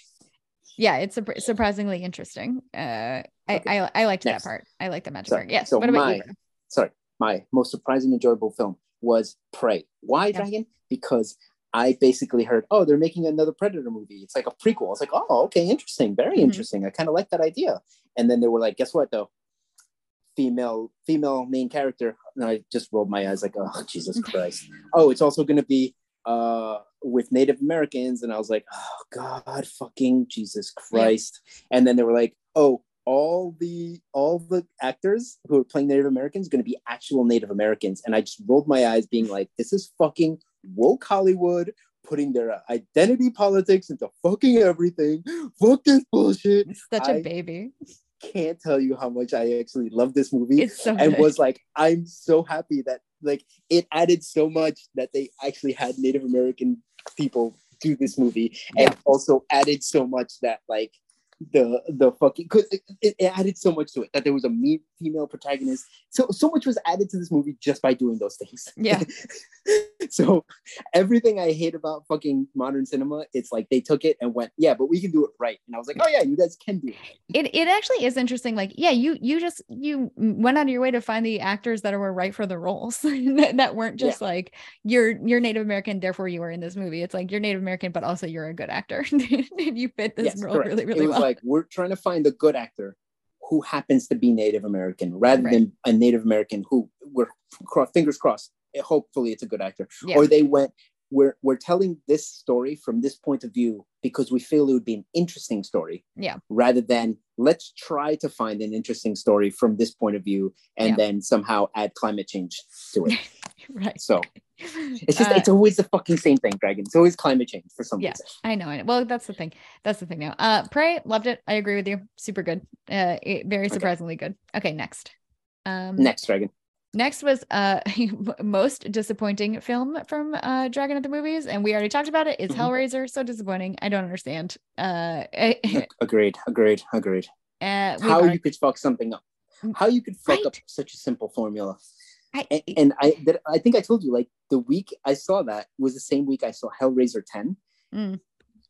yeah. It's surpri- surprisingly interesting. Uh, I
Okay.
I, I liked
Next.
that part. I like the magic
So-
part. Yes.
so
what about
my-
you?
Sorry, my most surprising enjoyable film was Prey. Why,
Yeah.
Dragon? Because I basically heard, oh, they're making another Predator movie. It's like a prequel. I was like, oh, okay, interesting, very
Mhm.
interesting. I kind of like that idea. And then they were like, guess what though? Female, female main character. And I just rolled my eyes like, oh, Jesus Christ. oh, it's also gonna be uh with Native Americans. And I was like, oh God, fucking Jesus Christ. And then they were like, oh, all the all the actors who are playing Native Americans going to be actual Native Americans, and I just rolled my eyes, being like, "This is fucking woke Hollywood putting their identity politics into fucking everything. Fuck this bullshit."
Such
I-
a baby.
Can't tell you how much I actually love this movie,
It's so
and
good.
was like, I'm so happy that like it added so much that they actually had Native American people do this movie, and
Yeah.
also added so much that like the the fucking because it, it added so much to it that there was a me female protagonist. So so much was added to this movie just by doing those things.
Yeah.
so everything I hate about fucking modern cinema, it's like they took it and went, yeah, but we can do it right. And I was like, oh yeah, you guys can do it.
it it actually is interesting. Like, yeah, you you just you went out of your way to find the actors that were right for the roles that, that weren't just like you're you're Native American, therefore you were in this movie. It's like you're Native American, but also you're a good actor. and you fit this
Yes,
role
correct.
really, really well.
like we're trying to find a good actor who happens to be Native American rather
Right.
than a Native American who we're fingers crossed. Hopefully, it's a good actor.
Yeah.
Or they went. We're we're telling this story from this point of view because we feel it would be an interesting story.
Yeah.
Rather than let's try to find an interesting story from this point of view and
Yeah.
then somehow add climate change to it.
right.
So it's just
Uh,
it's always the fucking same thing, Dragon. It's always climate change for some
Yeah.
reason.
I know, I know. Well, that's the thing. That's the thing now. Uh Prey loved it. I agree with you. Super good. Uh it- very
Okay.
surprisingly good. Okay, next. Um
Next, Dragon.
Next was uh most disappointing film from uh Dragon at the movies and we already talked about it. Is
Mhm.
Hellraiser so disappointing? I don't understand. Uh uh,
Agreed. Agreed. Agreed.
we
How
already-
you could fuck something up?
Mm,
How you could fuck up such a simple formula?
I,
And, and I that, I think I told you like the week I saw that was the same week I saw Hellraiser 10.
Mm.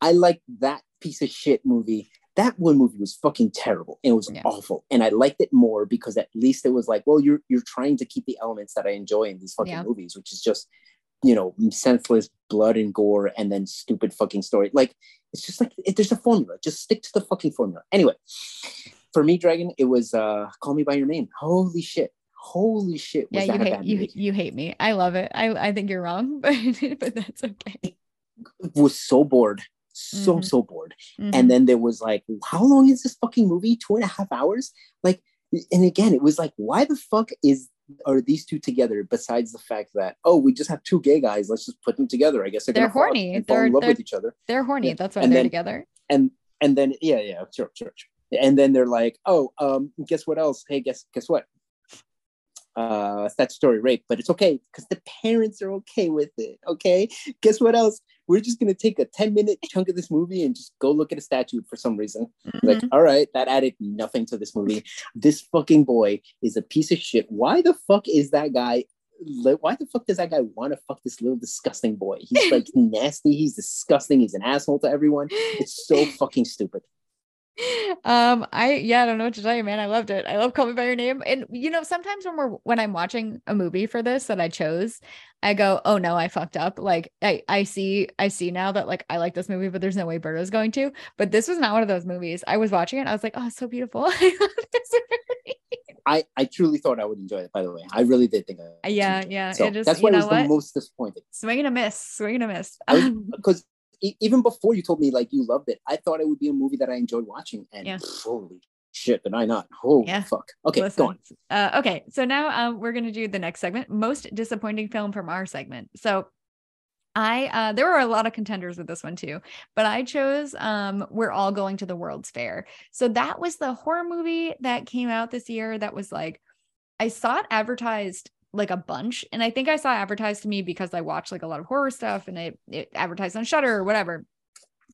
I like that piece of shit movie. That one movie was fucking terrible. and It was
Yeah.
awful. And I liked it more because at least it was like, well, you're you're trying to keep the elements that I enjoy in these fucking
Yeah.
movies, which is just, you know, senseless blood and gore and then stupid fucking story. Like it's just like it, there's a formula. Just stick to the fucking formula. Anyway, for me, Dragon, it was uh Call Me by Your Name. Holy shit. Holy shit.
yeah, you
a
hate you
movie?
you hate me. I love it. I I think you're wrong, but but that's okay.
was so bored. So,
Mhm.
so bored.
Mhm.
and then there was like how long is this fucking movie two and a half hours like and again it was like why the fuck is are these two together besides the fact that oh we just have two gay guys let's just put them together i guess they're,
They're horny.
fall
They're-
in love
they're-
with each other
they're horny.
Yeah.
That's why
And
they're
then-
together.
and and then yeah yeah sure sure sure. and then they're like oh um guess what else hey guess guess what uh statutory rape but it's okay because the parents are okay with it okay? Guess what else? We're just gonna take a 10 minute chunk of this movie and just go look at a statue for some reason. Like
Mhm.
all right that added nothing to this movie. This fucking boy is a piece of shit. Why the fuck is that guy why the fuck does that guy want to fuck this little disgusting boy? He's like nasty he's disgusting he's an asshole to everyone. It's so fucking stupid
um i yeah i don't know what to tell you man i loved it i love call me by your name and you know sometimes when we're when i'm watching a movie for this that i chose i go oh no i fucked up like i i see i see now that like i like this movie but there's no way Berto's going to but this was not one of those movies i was watching it i was like oh it's so beautiful I love this movie.
I, I truly thought I would enjoy it. By the way, I really did think. I
Yeah,
it.
yeah,
So
it just-
that's why
know
was
what?
the most disappointing.
swing and a miss swing and a miss
Because e- even before you told me like you loved it, I thought it would be a movie that I enjoyed watching. And
Yeah.
holy shit, did I not? Oh
Yeah.
fuck. Okay,
Listen,
go on.
Uh, okay, so now uh, we're gonna do the next segment, most disappointing film from our segment. So I uh, there were a lot of contenders with this one too, but I chose um, "We're All Going to the World's Fair." So that was the horror movie that came out this year. That was like I saw it advertised like a bunch, and I think I saw advertised to me because I watch like a lot of horror stuff, and it it advertised on Shudder or whatever.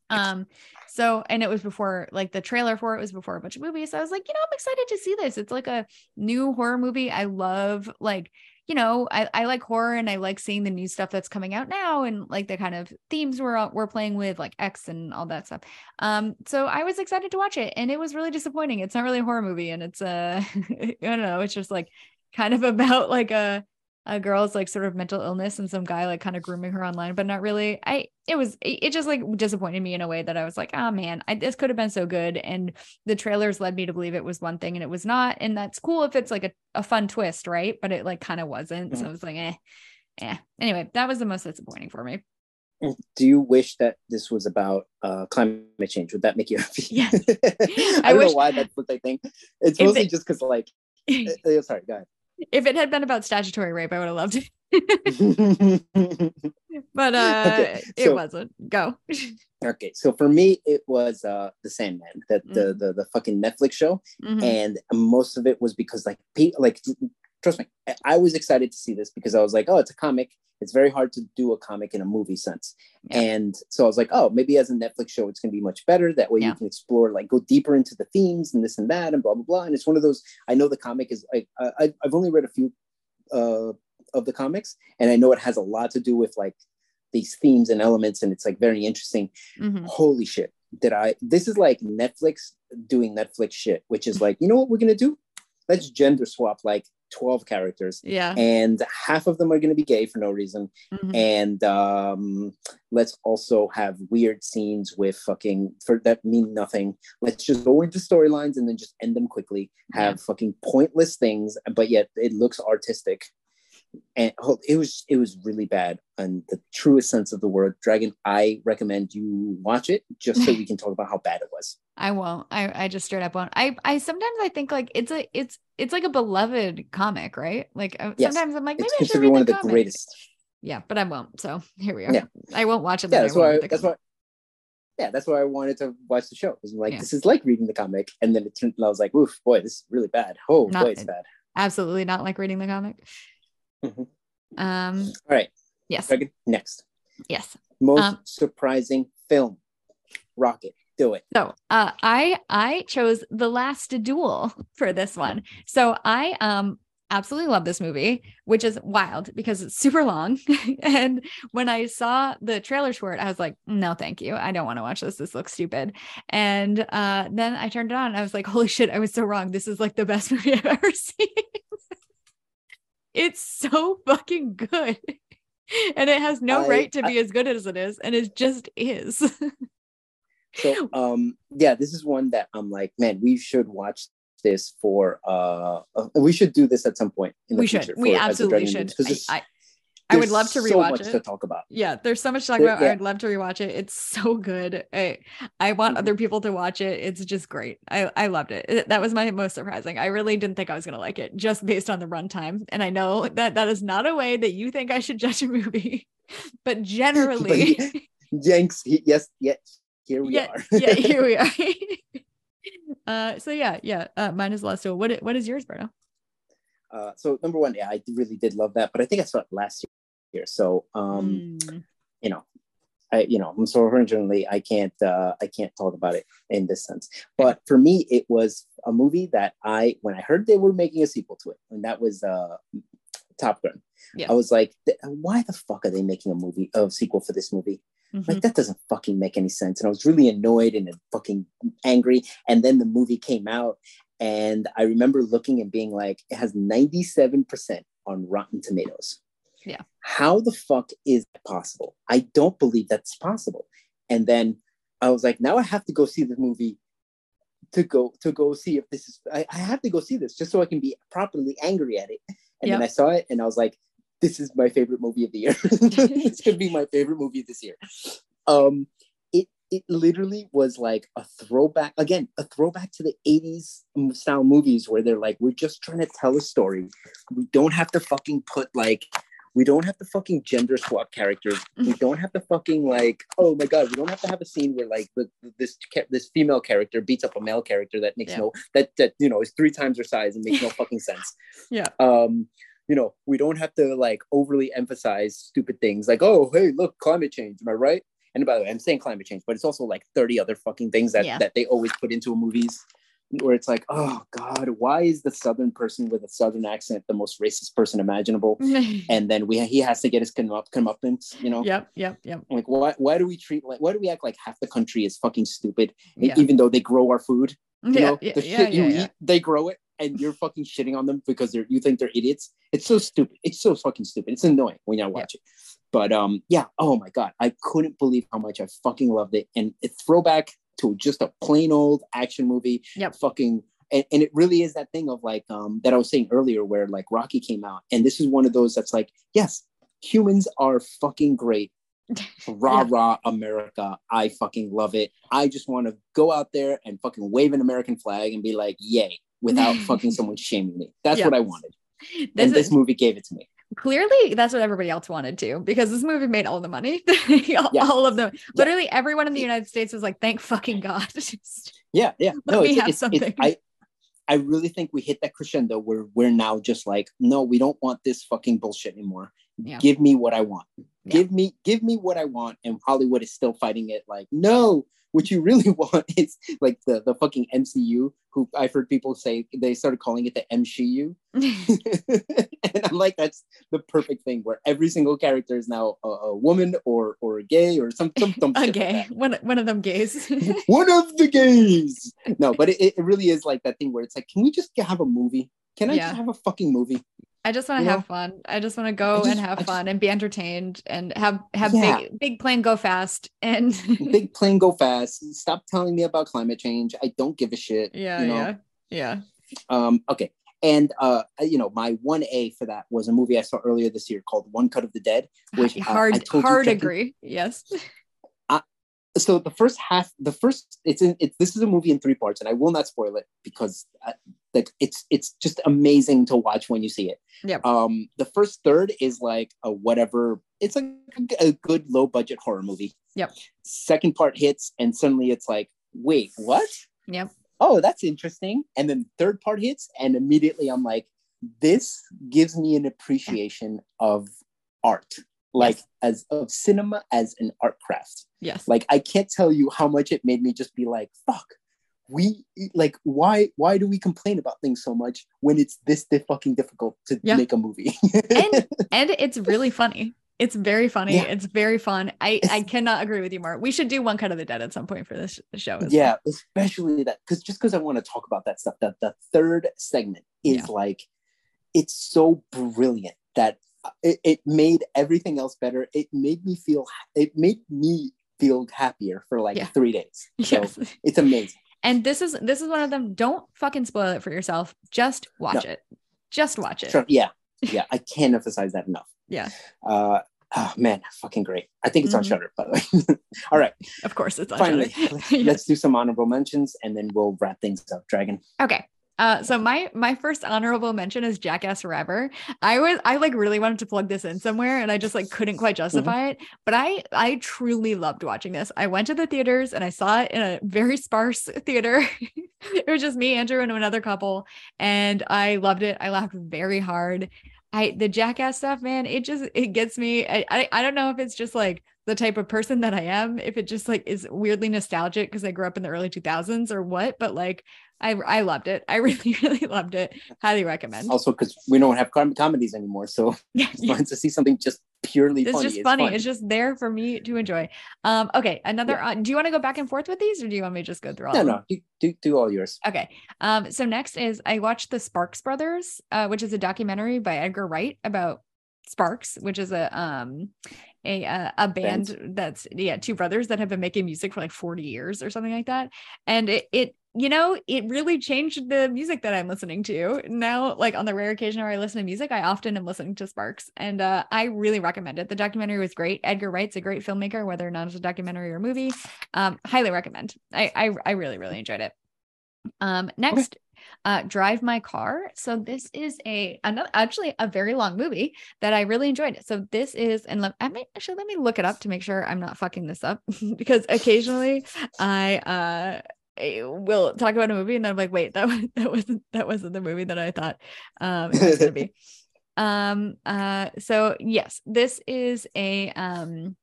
Um, so and it was before like the trailer for it was before a bunch of movies. So I was like, you know, I'm excited to see this. It's like a new horror movie. I love like, you know, I, I like horror and I like seeing the new stuff that's coming out now and like the kind of themes we're we're playing with, like X and all that stuff. Um, so I was excited to watch it and it was really disappointing. It's not really a horror movie, and it's uh I don't know, it's just like kind of about like a a girl's like sort of mental illness and some guy like kind of grooming her online, but not really. I it was it, just like disappointed me in a way that I was like, oh man, I, this could have been so good. And the trailers led me to believe it was one thing and it was not. And that's cool if it's like a, a fun twist, right? But it like kind of wasn't. So
Mhm.
it was like, eh, eh. Anyway, that was the most disappointing for me.
Do you wish that this was about uh, climate change? Would that make you happy?
Yes.
I,
I
don't
wish-
know why that's what I think. It's mostly
it-
just because like
sorry,
go sorry, go
it had been about statutory rape, I would have loved it. But uh
Okay,
it
so-
wasn't. Go.
okay, so for me it was uh The Sandman, that the, the the fucking Netflix show.
Mhm.
and most of it was because like pe- like trust me I- was excited to see this because i was like oh it's a comic it's very hard to do a comic in a movie sense
Yeah.
and so i was like oh maybe as a netflix show it's going to be much better that way
Yeah.
you can explore like go deeper into the themes and this and that and blah blah blah and it's one of those i know the comic is I, I- i've only read a few uh of the comics and i know it has a lot to do with like these themes and elements and it's like very interesting
Mhm.
holy shit did i this is like netflix doing netflix shit which is like you know what we're gonna do let's gender swap like 12 characters
Yeah.
and half of them are going to be gay for no reason.
Mhm.
and um let's also have weird scenes with fucking for that mean nothing. Let's just go into storylines and then just end them quickly. Have fucking pointless things but yet it looks artistic and it was it was really bad in the truest sense of the word dragon i recommend you watch it just so we can talk about how bad it was
I won't. I I just straight up won't. I I sometimes I think like it's a it's it's like a beloved comic, right? Like uh,
Yes.
sometimes I'm like maybe
it's
I should read
one of
the comic.
greatest
Yeah, but I won't. So here we are.
Yeah.
I won't watch it.
yeah
I
that's why
the
that's why yeah that's why i wanted to watch the show because i'm like
Yeah.
this is like reading the comic and then it turned i was like oof boy this is really bad oh
Not-
boy it's bad
Absolutely not like reading the comic.
Mhm.
Um.
all right
Yes.
Dragon, next
Yes.
most
Um,
surprising film rocket do it
So uh, I I chose the last duel for this one. So I um absolutely love this movie, which is wild because it's super long. and when I saw the trailers for it, I was like, no, thank you. I don't want to watch this. This looks stupid. And uh, then I turned it on and I was like, holy shit, I was so wrong. This is like the best movie I've ever seen. It's so fucking good. And it has no
I-
right to
I-
be as good as it is. And it just is.
so um yeah this is one that i'm like man we should watch this for uh uh, we should do this at some point in the
we should.
future
We
for- as
absolutely should.
News, 'cause
I,
there's-
I, I would love to
so
rewatch
much
it.
to talk about
Yeah, there's so much to talk about.
yeah.
I'd love to rewatch it. It's so good. I I want
Mhm.
other people to watch it. It's just great. I I loved it. It- That was my most surprising. I really didn't think I was gonna like it just based on the runtime. And I know that that is not a way that you think I should judge a movie, but generally,
yanks he- yes yes here we
yeah,
are
yeah, here we are. uh, so yeah, yeah. Uh, mine is last duel. What what is yours, Bruno?
Uh so number one yeah i really did love that but i think i saw it last year so um
Mm,
you know I, you know, so originally I can't, uh, I can't talk about it in this sense. But for me, it was a movie that I, when I heard they were making a sequel to it, and that was uh, Top Gun.
Yeah.
I was like, why the fuck are they making a movie, a sequel for this movie?
mhm.
Like that doesn't fucking make any sense. And I was really annoyed and fucking angry. And then the movie came out, and I remember looking and being like, it has ninety seven percent on Rotten Tomatoes.
Yeah.
How the fuck is that possible? I don't believe that's possible. And then I was like, now I have to go see the movie to go to go see if this is. I, I have to go see this just so I can be properly angry at it. And then I saw it, and I was like, this is my favorite movie of the year. this could be my favorite movie this year. Um, it it literally was like a throwback again, a throwback to the '80s style movies where they're like, we're just trying to tell a story. We don't have to fucking put like. We don't have to fucking gender swap characters. We don't have to fucking like, oh my god, we don't have to have a scene where like the, this this female character beats up a male character that makes
Yeah.
no that that you know is three times her size and makes no fucking sense
Yeah.
um you know we don't have to like overly emphasize stupid things like oh hey look climate change am i right and by the way i'm saying climate change but it's also like 30 other fucking things that
Yeah.
that they always put into movies where it's like oh god why is the southern person with a southern accent the most racist person imaginable and then we he has to get his come up comeuppance you know
yep, yep, yep.
like why why do we treat like why do we act like half the country is fucking stupid
Yeah.
even though they grow our food you
yeah,
know
yeah,
the
yeah,
shit you
yeah, yeah.
eat they grow it and you're fucking shitting on them because they're you think they're idiots it's so stupid it's so fucking stupid it's annoying when you watch it but um yeah oh my god i couldn't believe how much i fucking loved it and it's throwback to just a plain old action movie
Yep.
fucking and, and it really is that thing of like um that i was saying earlier where like rocky came out and this is one of those that's like yes humans are fucking great rah
Yeah.
rah America. I fucking love it. I just want to go out there and fucking wave an American flag and be like, yay, without fucking someone shaming me. That's
Yeah.
what I wanted.
This
and this movie gave it to me.
Clearly that's what everybody else wanted to because this movie made all the money all, all of them literally everyone in the united states was like thank fucking god
Yeah, yeah.
Let me have something.
I, I really think we hit that crescendo where we're now just like, no, we don't want this fucking bullshit anymore.
Yeah.
Give me what I want.
Yeah.
Give me, give me what I want. And Hollywood is still fighting it like, no, what you really want is like the the fucking MCU, who I've heard people say they started calling it the MCU, and I'm like, that's the perfect thing where every single character is now a, a woman or or a gay or some some, some
a gay, like one one of them gays,
one of the gays. No, but it, it really is like that thing where it's like, can we just have a movie? Can I yeah. just have a fucking movie?
I just want to have fun. I just want to go just, and have just, fun and be entertained and have have yeah. big big plane go fast and
big plane go fast. Stop telling me about climate change. I don't give a shit.
Yeah, you know? yeah, yeah.
Um, okay. And uh, you know, my one A for that was a movie I saw earlier this year called One Cut of the Dead, which
hard uh, hard agree. Yes
so the first half the first it's in it's this is a movie in three parts and i will not spoil it because uh, like it's it's just amazing to watch when you see it.
Yeah
um the first third is like a whatever it's like a, a good low budget horror movie.
Yep.
Second part hits and suddenly it's like wait what?
Yep.
Oh that's interesting. And then third part hits and immediately i'm like this gives me an appreciation of art like yes. as of cinema as an art craft.
Yes.
Like I can't tell you how much it made me just be like, fuck, we like why why do we complain about things so much when it's this fucking difficult to yeah. make a movie?
and and it's really funny. It's very funny. Yeah. It's very fun. I I cannot agree with you more. We should do one cut of the dead at some point for this show.
Yeah, well. especially that because just because I want to talk about that stuff. That the third segment is yeah. like it's so brilliant that uh, it, it made everything else better. It made me feel it made me feel happier for like three days. So yes. it's amazing.
And this is this is one of them. Don't fucking spoil it for yourself. Just watch no. it. Just watch it.
Sure. Yeah. Yeah. I can't emphasize that enough.
Yeah.
Uh oh man, fucking great. I think it's mm-hmm. on Shudder, by the way. All right.
Of course it's on
Finally, yes. let's do some honorable mentions and then we'll wrap things up. Dragon.
Okay. Uh, so my my first honorable mention is Jackass Forever. I was I like really wanted to plug this in somewhere, and I just like couldn't quite mm-hmm. justify mm-hmm. it. But I I truly loved watching this. I went to the theaters and I saw it in a very sparse theater. it was just me, Andrew, and another couple, and I loved it. I laughed very hard. I the Jackass stuff, man, it just it gets me. I I, I don't know if it's just like the type of person that I am, if it just like is weirdly nostalgic because I grew up in the early 2000s or what, but like I I loved it. I really really loved it. Highly recommend.
Also, because we don't have com- comedies anymore, so yeah, it's fun to see something just purely.
It's
funny.
just funny. It's, it's just there for me to enjoy. Um. Okay. Another. Yeah. Uh, do you want to go back and forth with these, or do you want me to just go through all? Of them?
No, no. Do, do do all yours.
Okay. Um. So next is I watched the Sparks Brothers, uh, which is a documentary by Edgar Wright about Sparks, which is a um a uh, a band, band that's yeah two brothers that have been making music for like 40 years or something like that and it, it you know, it really changed the music that I'm listening to. Now, like on the rare occasion where I listen to music, I often am listening to Sparks. And uh, I really recommend it. The documentary was great. Edgar Wright's a great filmmaker, whether or not it's a documentary or a movie. Um, highly recommend. I, I, I really, really enjoyed it. Um, next, uh, Drive My Car. So this is a another actually a very long movie that I really enjoyed. So this is and let, I actually let me look it up to make sure I'm not fucking this up because occasionally I uh we'll talk about a movie and I'm like, wait, that was that wasn't that wasn't the movie that I thought um it was gonna be. um uh so yes, this is a um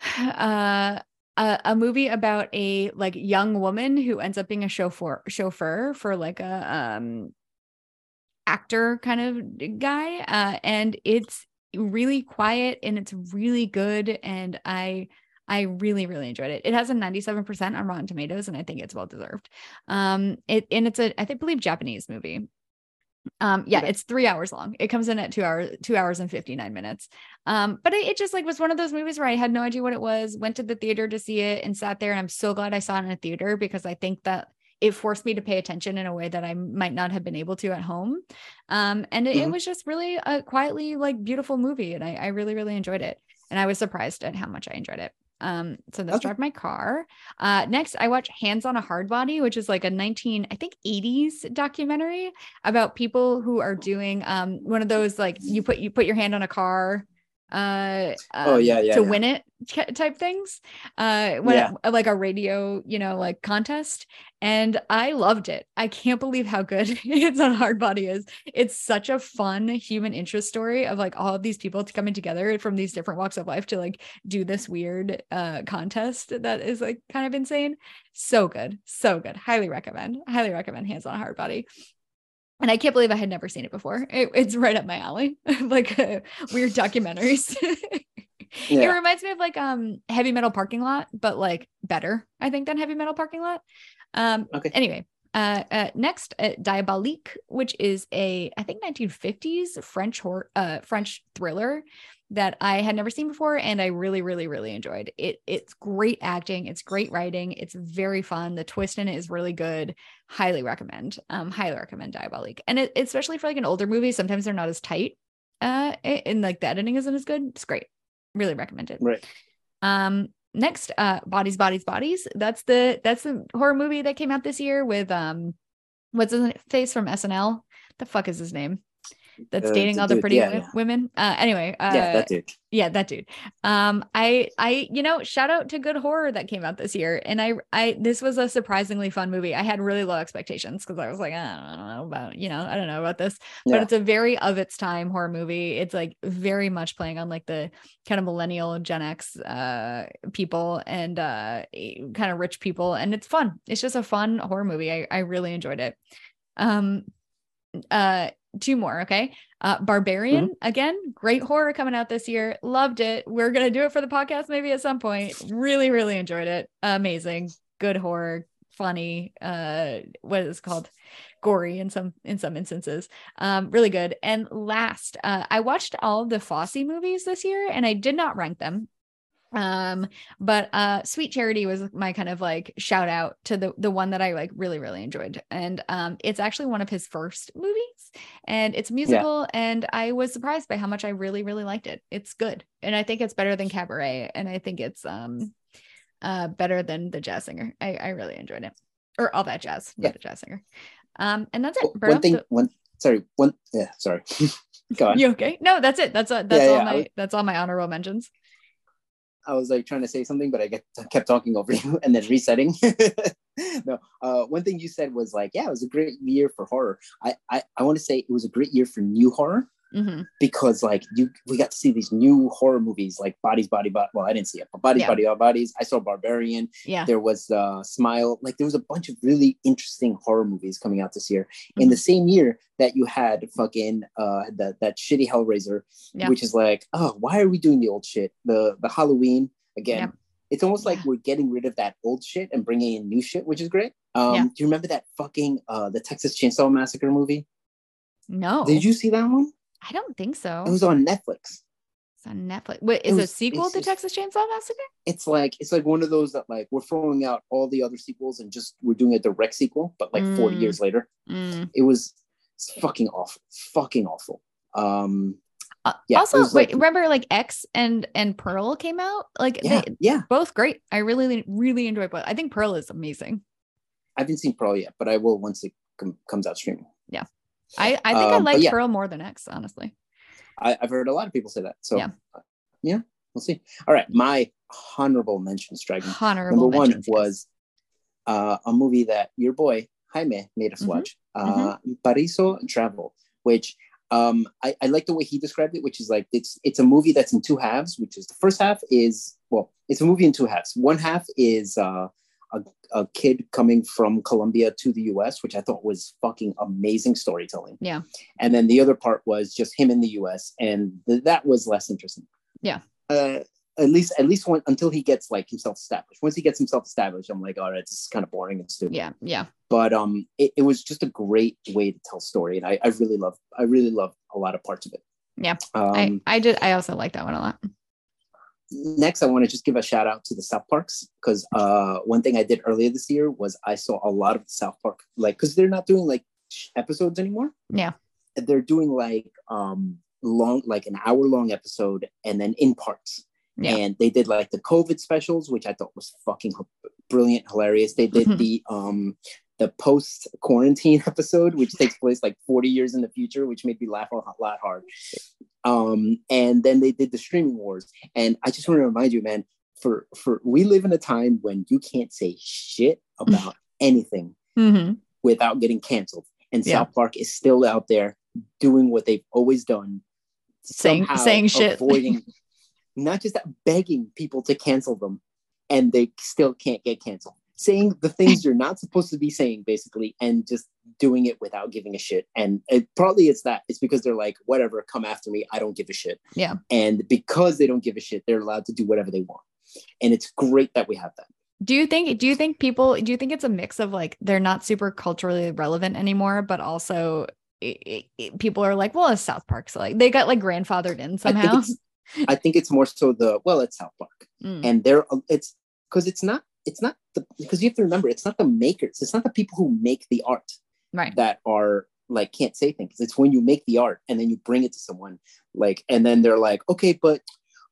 uh a, a movie about a like young woman who ends up being a chauffeur chauffeur for like a um actor kind of guy uh and it's really quiet and it's really good and I I really, really enjoyed it. It has a 97% on Rotten Tomatoes, and I think it's well deserved. Um, it and it's a I think believe Japanese movie. Um, yeah, okay. it's three hours long. It comes in at two hours, two hours and 59 minutes. Um, but it, it just like was one of those movies where I had no idea what it was, went to the theater to see it and sat there. And I'm so glad I saw it in a theater because I think that it forced me to pay attention in a way that I might not have been able to at home. Um, and it, mm-hmm. it was just really a quietly like beautiful movie. And I, I really, really enjoyed it. And I was surprised at how much I enjoyed it. Um, so that's okay. drive my car. Uh, next, I watch Hands on a Hard Body, which is like a 19, I think 80s documentary about people who are doing um one of those like you put you put your hand on a car uh
Oh,
um,
yeah, yeah,
to
yeah.
win it type things uh when
Yeah.
it- like a radio you know like contest. And i loved it. I can't believe how good it's on hard body is. It's such a fun human interest story of like all of these people coming together from these different walks of life to like do this weird uh contest that is like kind of insane. So good. So good. Highly recommend. Highly recommend hands on hard body and I can't believe I had never seen it before. It, it's right up my alley, like uh, weird documentaries. It reminds me of like um heavy metal parking lot, but like better, I think, than heavy metal parking lot. Um
Okay.
anyway, uh, uh next uh, Diabolique, which is a I think 1950s French horror uh French thriller that I had never seen before and I really really really enjoyed. It it's great acting, it's great writing, it's very fun. The twist in it is really good. Highly recommend. Um highly recommend Diabolique. And it, especially for like an older movie, sometimes they're not as tight. Uh and like the editing isn't as good. It's great. Really recommend it.
Right.
Um, next, uh, Bodies, Bodies, Bodies. That's the that's the horror movie that came out this year with um, what's his face from SNL? The fuck is his name? That's
Uh,
dating all the pretty
yeah,
wo-
yeah.
women. Uh, anyway, uh,
yeah, that dude.
yeah, that dude. Um, I, I, you know, shout out to Good Horror that came out this year, and I, I, this was a surprisingly fun movie. I had really low expectations because I was like, I don't know about, you know, I don't know about this, but
Yeah.
it's a very of its time horror movie. It's like very much playing on like the kind of millennial Gen X uh people and uh kind of rich people, and it's fun. It's just a fun horror movie. I, I really enjoyed it. Um, uh two more okay? Uh barbarian again great horror coming out this year. Loved it. We're gonna do it for the podcast maybe at some point. Really really enjoyed it. Amazing. Good horror. Funny. Uh what is it called? Gory in some in some instances. Um really good. And last uh i watched all the fosse movies this year and i did not rank them um but uh sweet charity was my kind of like shout out to the the one that i like really really enjoyed. And um it's actually one of his first movies and it's a musical and i was surprised by how much i really really liked it. It's good and i think it's better than cabaret and i think it's um uh better than the jazz singer. I i really enjoyed it. Or all that jazz not
Yeah.
the jazz singer. Um and that's it
one thing, one sorry, one yeah, sorry. Go on.
you okay? No that's it. That's uh, that's
Yeah,
all
yeah, I
my
was-
that's all my honorable mentions
I was like trying to say something, but I get, kept talking over you and then resetting. no, uh, one thing you said was like, yeah, it was a great year for horror. I, I, I want to say it was a great year for new horror
Mhm.
because like you, we got to see these new horror movies like Bodies, Body, Body. Well, I didn't see it, but Bodies,
Yeah.
Body, Bodies. I saw Barbarian.
yeah
There was uh, Smile. Like there was a bunch of really interesting horror movies coming out this year. In the same year that you had fucking uh, that that shitty Hellraiser,
Yeah.
which is like, oh, why are we doing the old shit? The the Halloween again.
Yeah.
It's almost like we're getting rid of that old shit and bringing in new shit, which is great. Um,
Yeah.
Do you remember that fucking uh, the Texas Chainsaw Massacre movie?
no
Did you see that one?
I don't think so
It was on Netflix.
It's on Netflix. Wait, is it a sequel to
just-
Texas Chainsaw Massacre?
It's like it's like one of those that like we're throwing out all the other sequels and just we're doing a direct sequel, but like 40
Mm.
years later.
Mm.
It was fucking awful. Fucking awful. Um
Uh,
Yeah,
also,
was
wait,
like-
remember like X and and Pearl came out? Like
yeah,
they
yeah.
both great. I really really enjoy both. I think Pearl is amazing.
I haven't seen Pearl yet, but I will once it com- comes out streaming.
I I think I
Um, but
like
yeah.
Pearl more than X, honestly.
I, I've heard a lot of people say that. So
Yeah.
yeah, we'll see. All right, my honorable mention Dragon.
Honorable
Number one was uh, a movie that your boy Jaime made us
Mhm,
watch, uh, Paraiso Travel, which um, I, I like the way he described it, which is like it's it's a movie that's in two halves, which is the first half is well, it's a movie in two halves. One half is uh, a, a kid coming from Colombia to the US, which I thought was fucking amazing storytelling.
Yeah.
And then the other part was just him in the US, and th- that was less interesting.
Yeah.
Uh, at least at least when, until he gets like himself established. Once he gets himself established, I'm like, all right, this is kind of boring and stupid.
Yeah, yeah.
But um, it, it was just a great way to tell story, and I, I really love I really love a lot of parts of it.
Yeah.
Um,
I I did I also like that one a lot.
Next, I want to just give a shout out to the South Parks because uh, one thing I did earlier this year was I saw a lot of the South Park like because they're not doing like episodes anymore.
Yeah.
they're doing like um long like an hour long episode and then in parts.
Yeah.
And they did like the COVID specials, which I thought was fucking brilliant, hilarious. They did
Mhm.
the um the post quarantine episode, which takes place like 40 years in the future, which made me laugh a lot hard. Um, and then they did the streaming wars. And I just want to remind you, man, for for we live in a time when you can't say shit about anything
Mhm.
without getting canceled. And
Yeah.
South Park is still out there doing what they've always done,
Saying- saying shit.
avoiding, not just that, begging people to cancel them, and they still can't get canceled. Saying the things you're not supposed to be saying, basically, and just doing it without giving a shit. And it, probably it's that. It's because they're like, whatever, come after me. I don't give a shit.
Yeah.
And because they don't give a shit, they're allowed to do whatever they want. And it's great that we have that.
Do you think do you think people do you think it's a mix of like they're not super culturally relevant anymore, but also it, it- people are like, well, it's South Park, so like they got like grandfathered in
I
somehow.
think it's, I think it's more so the well, it's South Park.
Mm,
and they're it's because it's not it's not the because you have to remember it's not the makers it's not the people who make the art
right.
that are like can't say things it's when you make the art and then you bring it to someone like and then they're like okay but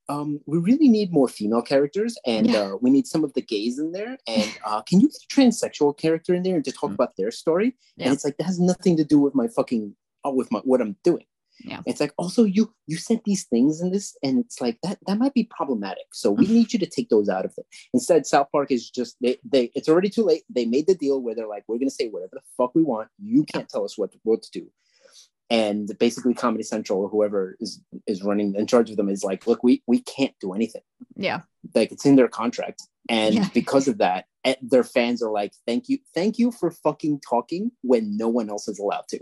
um, we really need more female characters and
Yeah.
uh, we need some of the gays in there and uh, can you get a transsexual character in there and to talk
Mm.
about their story
Yeah.
and it's like that has nothing to do with my fucking uh, with my what i'm doing
Yeah.
it's like also you you said these things in this and it's like that that might be problematic. So we need you to take those out of it. Instead south park is just they they it's already too late. They made the deal where they're like we're going to say whatever the fuck we want. You can't tell us what what to do. And basically comedy central or whoever is is running in charge of them is like look we we can't do anything.
Yeah.
like it's in their contract. And
Yeah.
because of that eh, their fans are like thank you thank you for fucking talking when no one else is allowed to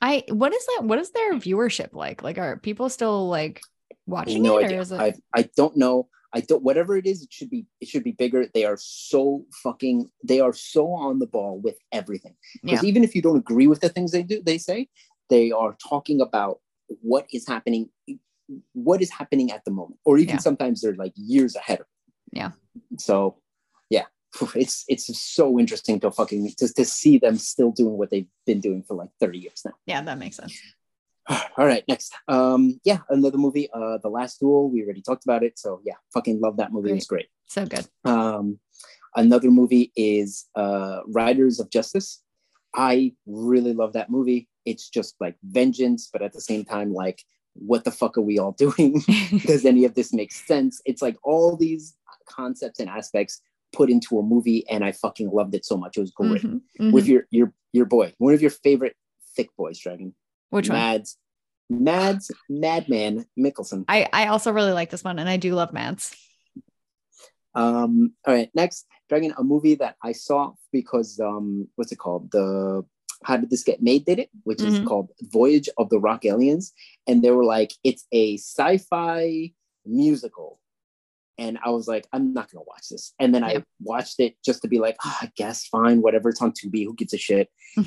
I what is that? What is their viewership like? Like are people still like watching
no
it
idea
or is it
I, I don't know i don't whatever it is it should be it should be bigger they are so fucking they are so on the ball with everything because
Yeah.
even if you don't agree with the things they do they say they are talking about what is happening what is happening at the moment or even
Yeah.
sometimes they're like years ahead.
Yeah.
so it's it's so interesting to fucking just to see them still doing what they've been doing for like 30 years now.
Yeah, that makes sense.
all right next. Um yeah another movie uh the last duel. We already talked about it so yeah fucking love that movie. It was great.
So good.
um another movie is uh riders of justice. I really love that movie. It's just like vengeance but at the same time like what the fuck are we all doing? Does any of this make sense? It's like all these concepts and aspects put into a movie and i fucking loved it so much it was great
Mhm, mhm.
with your your your boy one of your favorite thick boys dragon
Which one?
Mads, Mads, Madman Mikkelsen.
I I also really like this one and I do love Mads.
Um, all right, next, Dragon, a movie that I saw because um, what's it called? The How Did This Get Made? Did it, which is
Mhm.
called Voyage of the Rock Aliens, and they were like, it's a sci-fi musical. And I was like, I'm not gonna watch this. And then
Yeah.
I watched it just to be like, ah, I guess fine, whatever. It's on Tubi. Who gives a shit?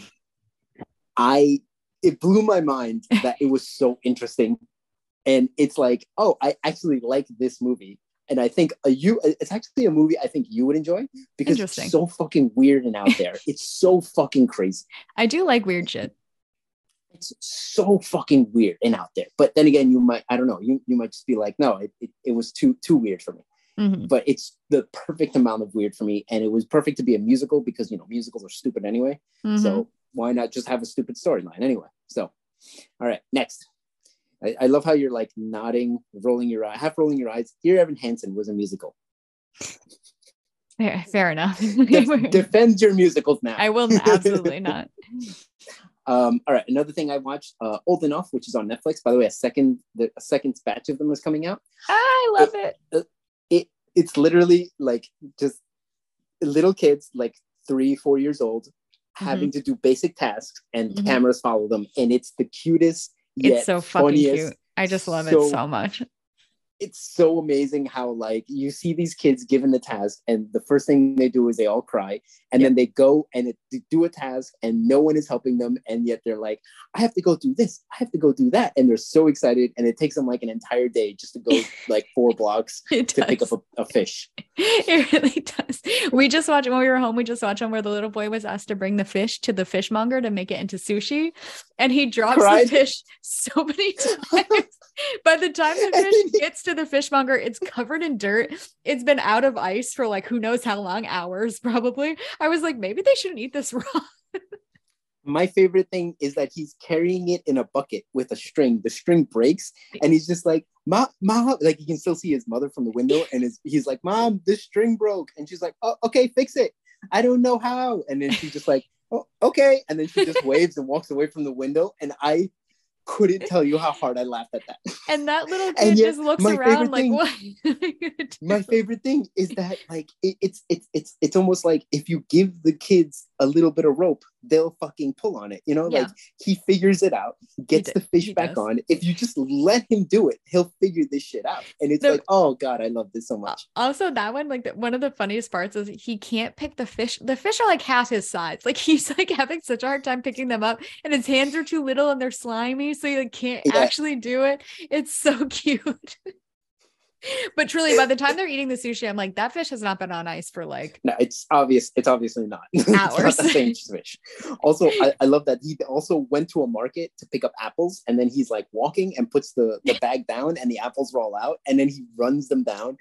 I it blew my mind that it was so interesting. And it's like, oh, I actually like this movie. And I think a, you it's actually a movie I think you would enjoy because it's so fucking weird and out there. it's so fucking crazy.
I do like weird shit.
It's so fucking weird and out there. But then again, you might, I don't know, you, you might just be like, no, it, it, it was too too weird for me.
Mhm.
But it's the perfect amount of weird for me. And it was perfect to be a musical because you know musicals are stupid anyway.
Mhm.
So why not just have a stupid storyline anyway? So, all right, next. I, I love how you're like nodding, rolling your eye, half rolling your eyes. Dear Evan Hansen was a musical.
fair, fair enough.
Def- defend your musicals now.
I will absolutely not.
Um, all right, another thing I watched, uh, Old Enough, which is on Netflix. By the way, a second, the a second batch of them is coming out.
I love it.
It it's literally like just little kids, like three, four years old, having to do basic tasks, and
Mhm.
cameras follow them, and it's the cutest.
It's so fucking
funniest
cute. I just love
so-
it so much.
It's so amazing how like you see these kids given the task and the first thing they do is they all cry and then they go and it, they do a task and no one is helping them and yet they're like i have to go do this i have to go do that and they're so excited and it takes them like an entire day just to go like four blocks to pick up a, a fish
It really does. We just watched when we were home. We just watched one where the little boy was asked to bring the fish to the fishmonger to make it into sushi, and he drops
Cried.
the fish so many times. By the time the fish gets to the fishmonger, it's covered in dirt. It's been out of ice for like who knows how long, hours probably. I was like, maybe they shouldn't eat this raw.
My favorite thing is that he's carrying it in a bucket with a string. The string breaks, and he's just like, "Mom, mom!" Like you can still see his mother from the window, and his, he's like, "Mom, this string broke," and she's like, "Oh, okay, fix it." I don't know how, and then she's just like, "Oh, okay," and then she just waves and walks away from the window, and I couldn't tell you how hard I laughed at that.
And that little kid just looks around like,
thing,
what?
my favorite thing is that like it, it's it's it's it's almost like if you give the kids a little bit of rope, they'll fucking pull on it. You know, yeah. like he figures it out, gets the fish back does. on. If you just let him do it, he'll figure this shit out. And it's like, oh god, I love this so much.
Also, that one, like the, one of the funniest parts is he can't pick the fish. The fish are like half his size. Like he's like having such a hard time picking them up, and his hands are too little and they're slimy, so he like can't yeah. actually do it. It's so cute but truly, by the time they're eating the sushi, I'm like, that fish has not been on ice for like.
No, it's obvious. It's obviously not. Hours. not the same fish. Also, I, I, love that he also went to a market to pick up apples, and then he's like walking and puts the the bag down, and the apples roll out, and then he runs them down.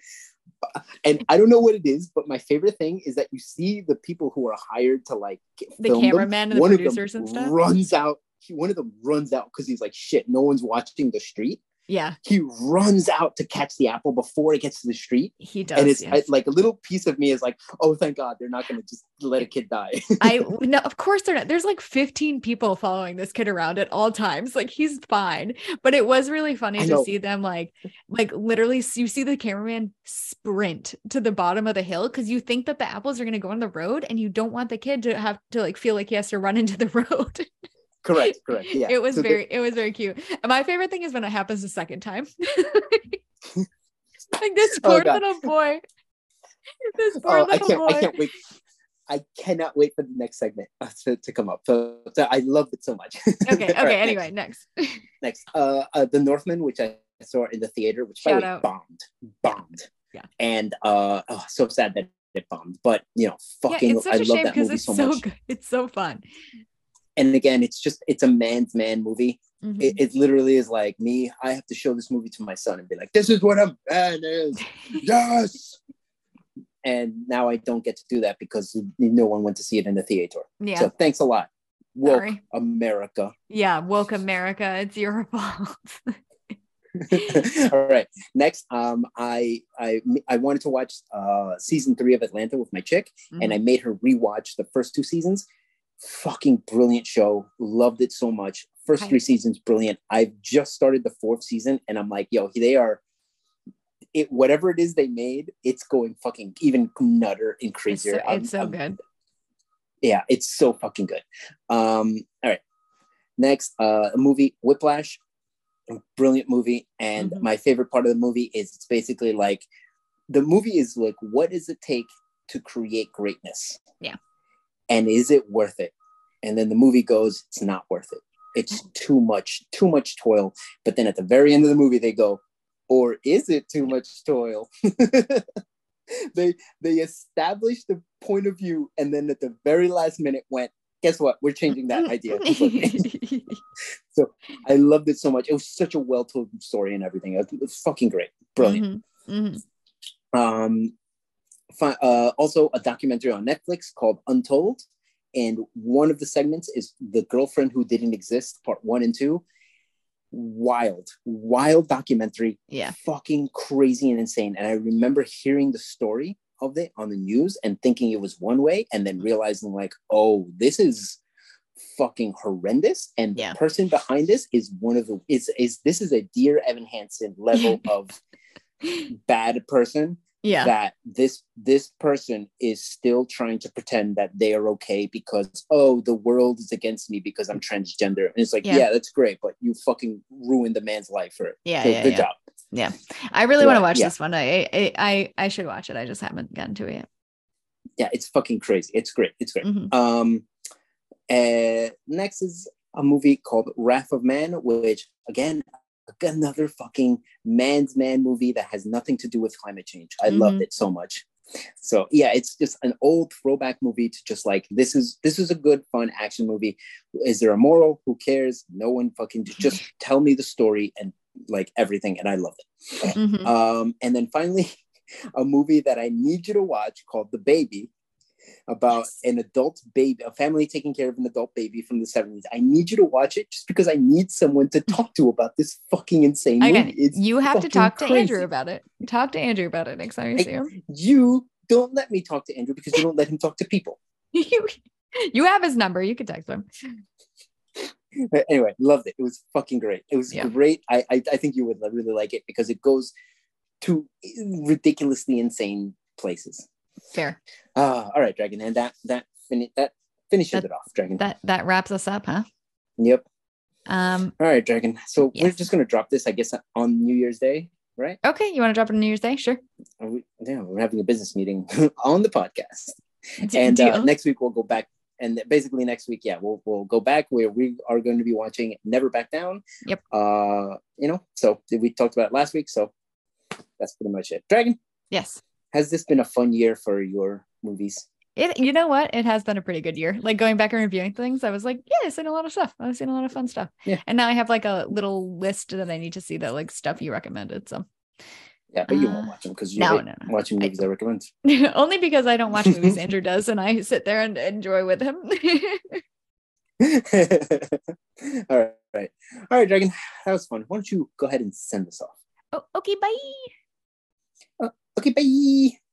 And I don't know what it is, but my favorite thing is that you see the people who are hired to like
the cameramen and the producers and stuff
runs out. One of them runs out because he's like, "Shit, no one's watching the street."
Yeah.
He runs out to catch the apple before it gets to the street.
He does.
And it's
yes.
like a little piece of me is like, oh, thank God they're not going to just let a kid die.
I no, of course they're not. There's like 15 people following this kid around at all times. Like he's fine. But it was really funny to see them like, like literally you see the cameraman sprint to the bottom of the hill because you think that the apples are going to go on the road and you don't want the kid to have to like feel like he has to run into the road
correct correct yeah
it was so very the- it was very cute and my favorite thing is when it happens the second time like this oh, poor oh, little boy this poor oh, little
I can't,
boy
I can't wait I cannot wait for the next segment uh, to, to come up. So, so I love it so much.
okay. Okay. right, anyway, next.
Next, uh, uh, the Northman, which I saw in the theater, which Shout by way, bombed, bombed.
Yeah.
And uh, oh, so sad that it bombed. But you know, fucking, yeah, it's such I a love shame that movie
it's
so,
so
much.
Good. It's so fun
and again it's just it's a man's man movie. Mm-hmm. it, it, literally is like me. I have to show this movie to my son and be like this is what a man is. Yes. And now i don't get to do that because no one went to see it in the theater. Yeah. So thanks a lot. Woke Sorry. america.
Yeah woke america. It's your fault.
All right. Next um i i i wanted to watch uh season three of atlanta with my chick mm-hmm. and i made her rewatch the first two seasons fucking brilliant show. Loved it so much. First three seasons, brilliant. I've just started the fourth season, and I'm like, yo, they are. It whatever it is they made, it's going fucking even nutter and crazier.
It's so, it's so I'm, good.
Yeah, it's so fucking good. Um, all right. Next, uh, a movie, Whiplash, brilliant movie. And mm-hmm. my favorite part of the movie is it's basically like the movie is like, what does it take to create greatness?
Yeah
and is it worth it? And then the movie goes it's not worth it. It's too much too much toil. But then at the very end of the movie they go or is it too much toil? They they established the point of view and then at the very last minute went guess what? We're changing that idea. So i loved it so much. It was such a well-told story and everything. It was, it was fucking great. Brilliant. Mm-hmm. Mm-hmm. um uh, also a documentary on Netflix called Untold. And one of the segments is The Girlfriend Who Didn't Exist, part one and two. Wild, wild documentary.
Yeah.
Fucking crazy and insane. And I remember hearing the story of it on the news and thinking it was one way and then realizing, like, oh, this is fucking horrendous. And yeah. the person behind this is one of the is is this is a dear Evan Hansen level of bad person
yeah.
that this this person is still trying to pretend that they are okay because oh the world is against me because i'm transgender. And it's like yeah, yeah that's great but you fucking ruined the man's life for it
yeah,
so
yeah
good
yeah.
job.
Yeah. I really yeah, want to watch this one. I, I i i should watch it. I just haven't gotten to it yet.
Yeah it's fucking crazy. It's great. It's great. Mm-hmm. um uh next is a movie called wrath of man which again another fucking man's man movie that has nothing to do with climate change. I mm-hmm. loved it so much. So yeah, it's just an old throwback movie to just like this is this is a good fun action movie. Is there a moral? Who cares? No one fucking just tell me the story and like everything, and I loved it.
Mhm.
Um, and then finally, a movie that I need you to watch called The Baby, about
Yes.
an adult baby, a family taking care of an adult baby from the 70s. I need you to watch it just because I need someone to talk to about this fucking insane
Again,
movie. It's
you have to talk to
crazy.
Andrew about it. Talk to Andrew about it next time you
I-
see him.
You don't let me talk to Andrew because you don't let him talk to people.
you, you have his number. You can text him.
Anyway, loved it. It was fucking great. It was
Yeah.
great. I, I I think you would really like it because it goes to ridiculously insane places.
Fair.
Ah, all right, Dragon, and that that fini- that finishes
That-
it off, Dragon.
That that wraps us up, huh?
yep.
Um.
All right, Dragon. So we're just gonna drop this, I guess, on New Year's Day, right?
Okay. You want to drop it on New Year's Day? Sure.
We, yeah, we're having a business meeting on the podcast, and uh, next week we'll go back. And basically next week, yeah, we'll we'll go back where we are going to be watching Never Back Down.
Yep.
Uh, you know, so we talked about it last week, so that's pretty much it. Dragon,
yes.
Has this been a fun year for your movies?
It. You know what? It has been a pretty good year. Like going back and reviewing things, I was like, yeah, I've seen a lot of stuff. I've seen a lot of fun stuff.
Yeah.
And now I have like a little list that I need to see that like stuff you recommended. So
Yeah, but you
Uh,
won't watch them because you
no, no, no.
watching movies I recommend.
only because I don't watch movies Andrew does, and I sit there and enjoy with him.
all right, all right, Dragon. That was fun. Why don't you go ahead and send this off?
oh, okay. Bye.
Okay, bye.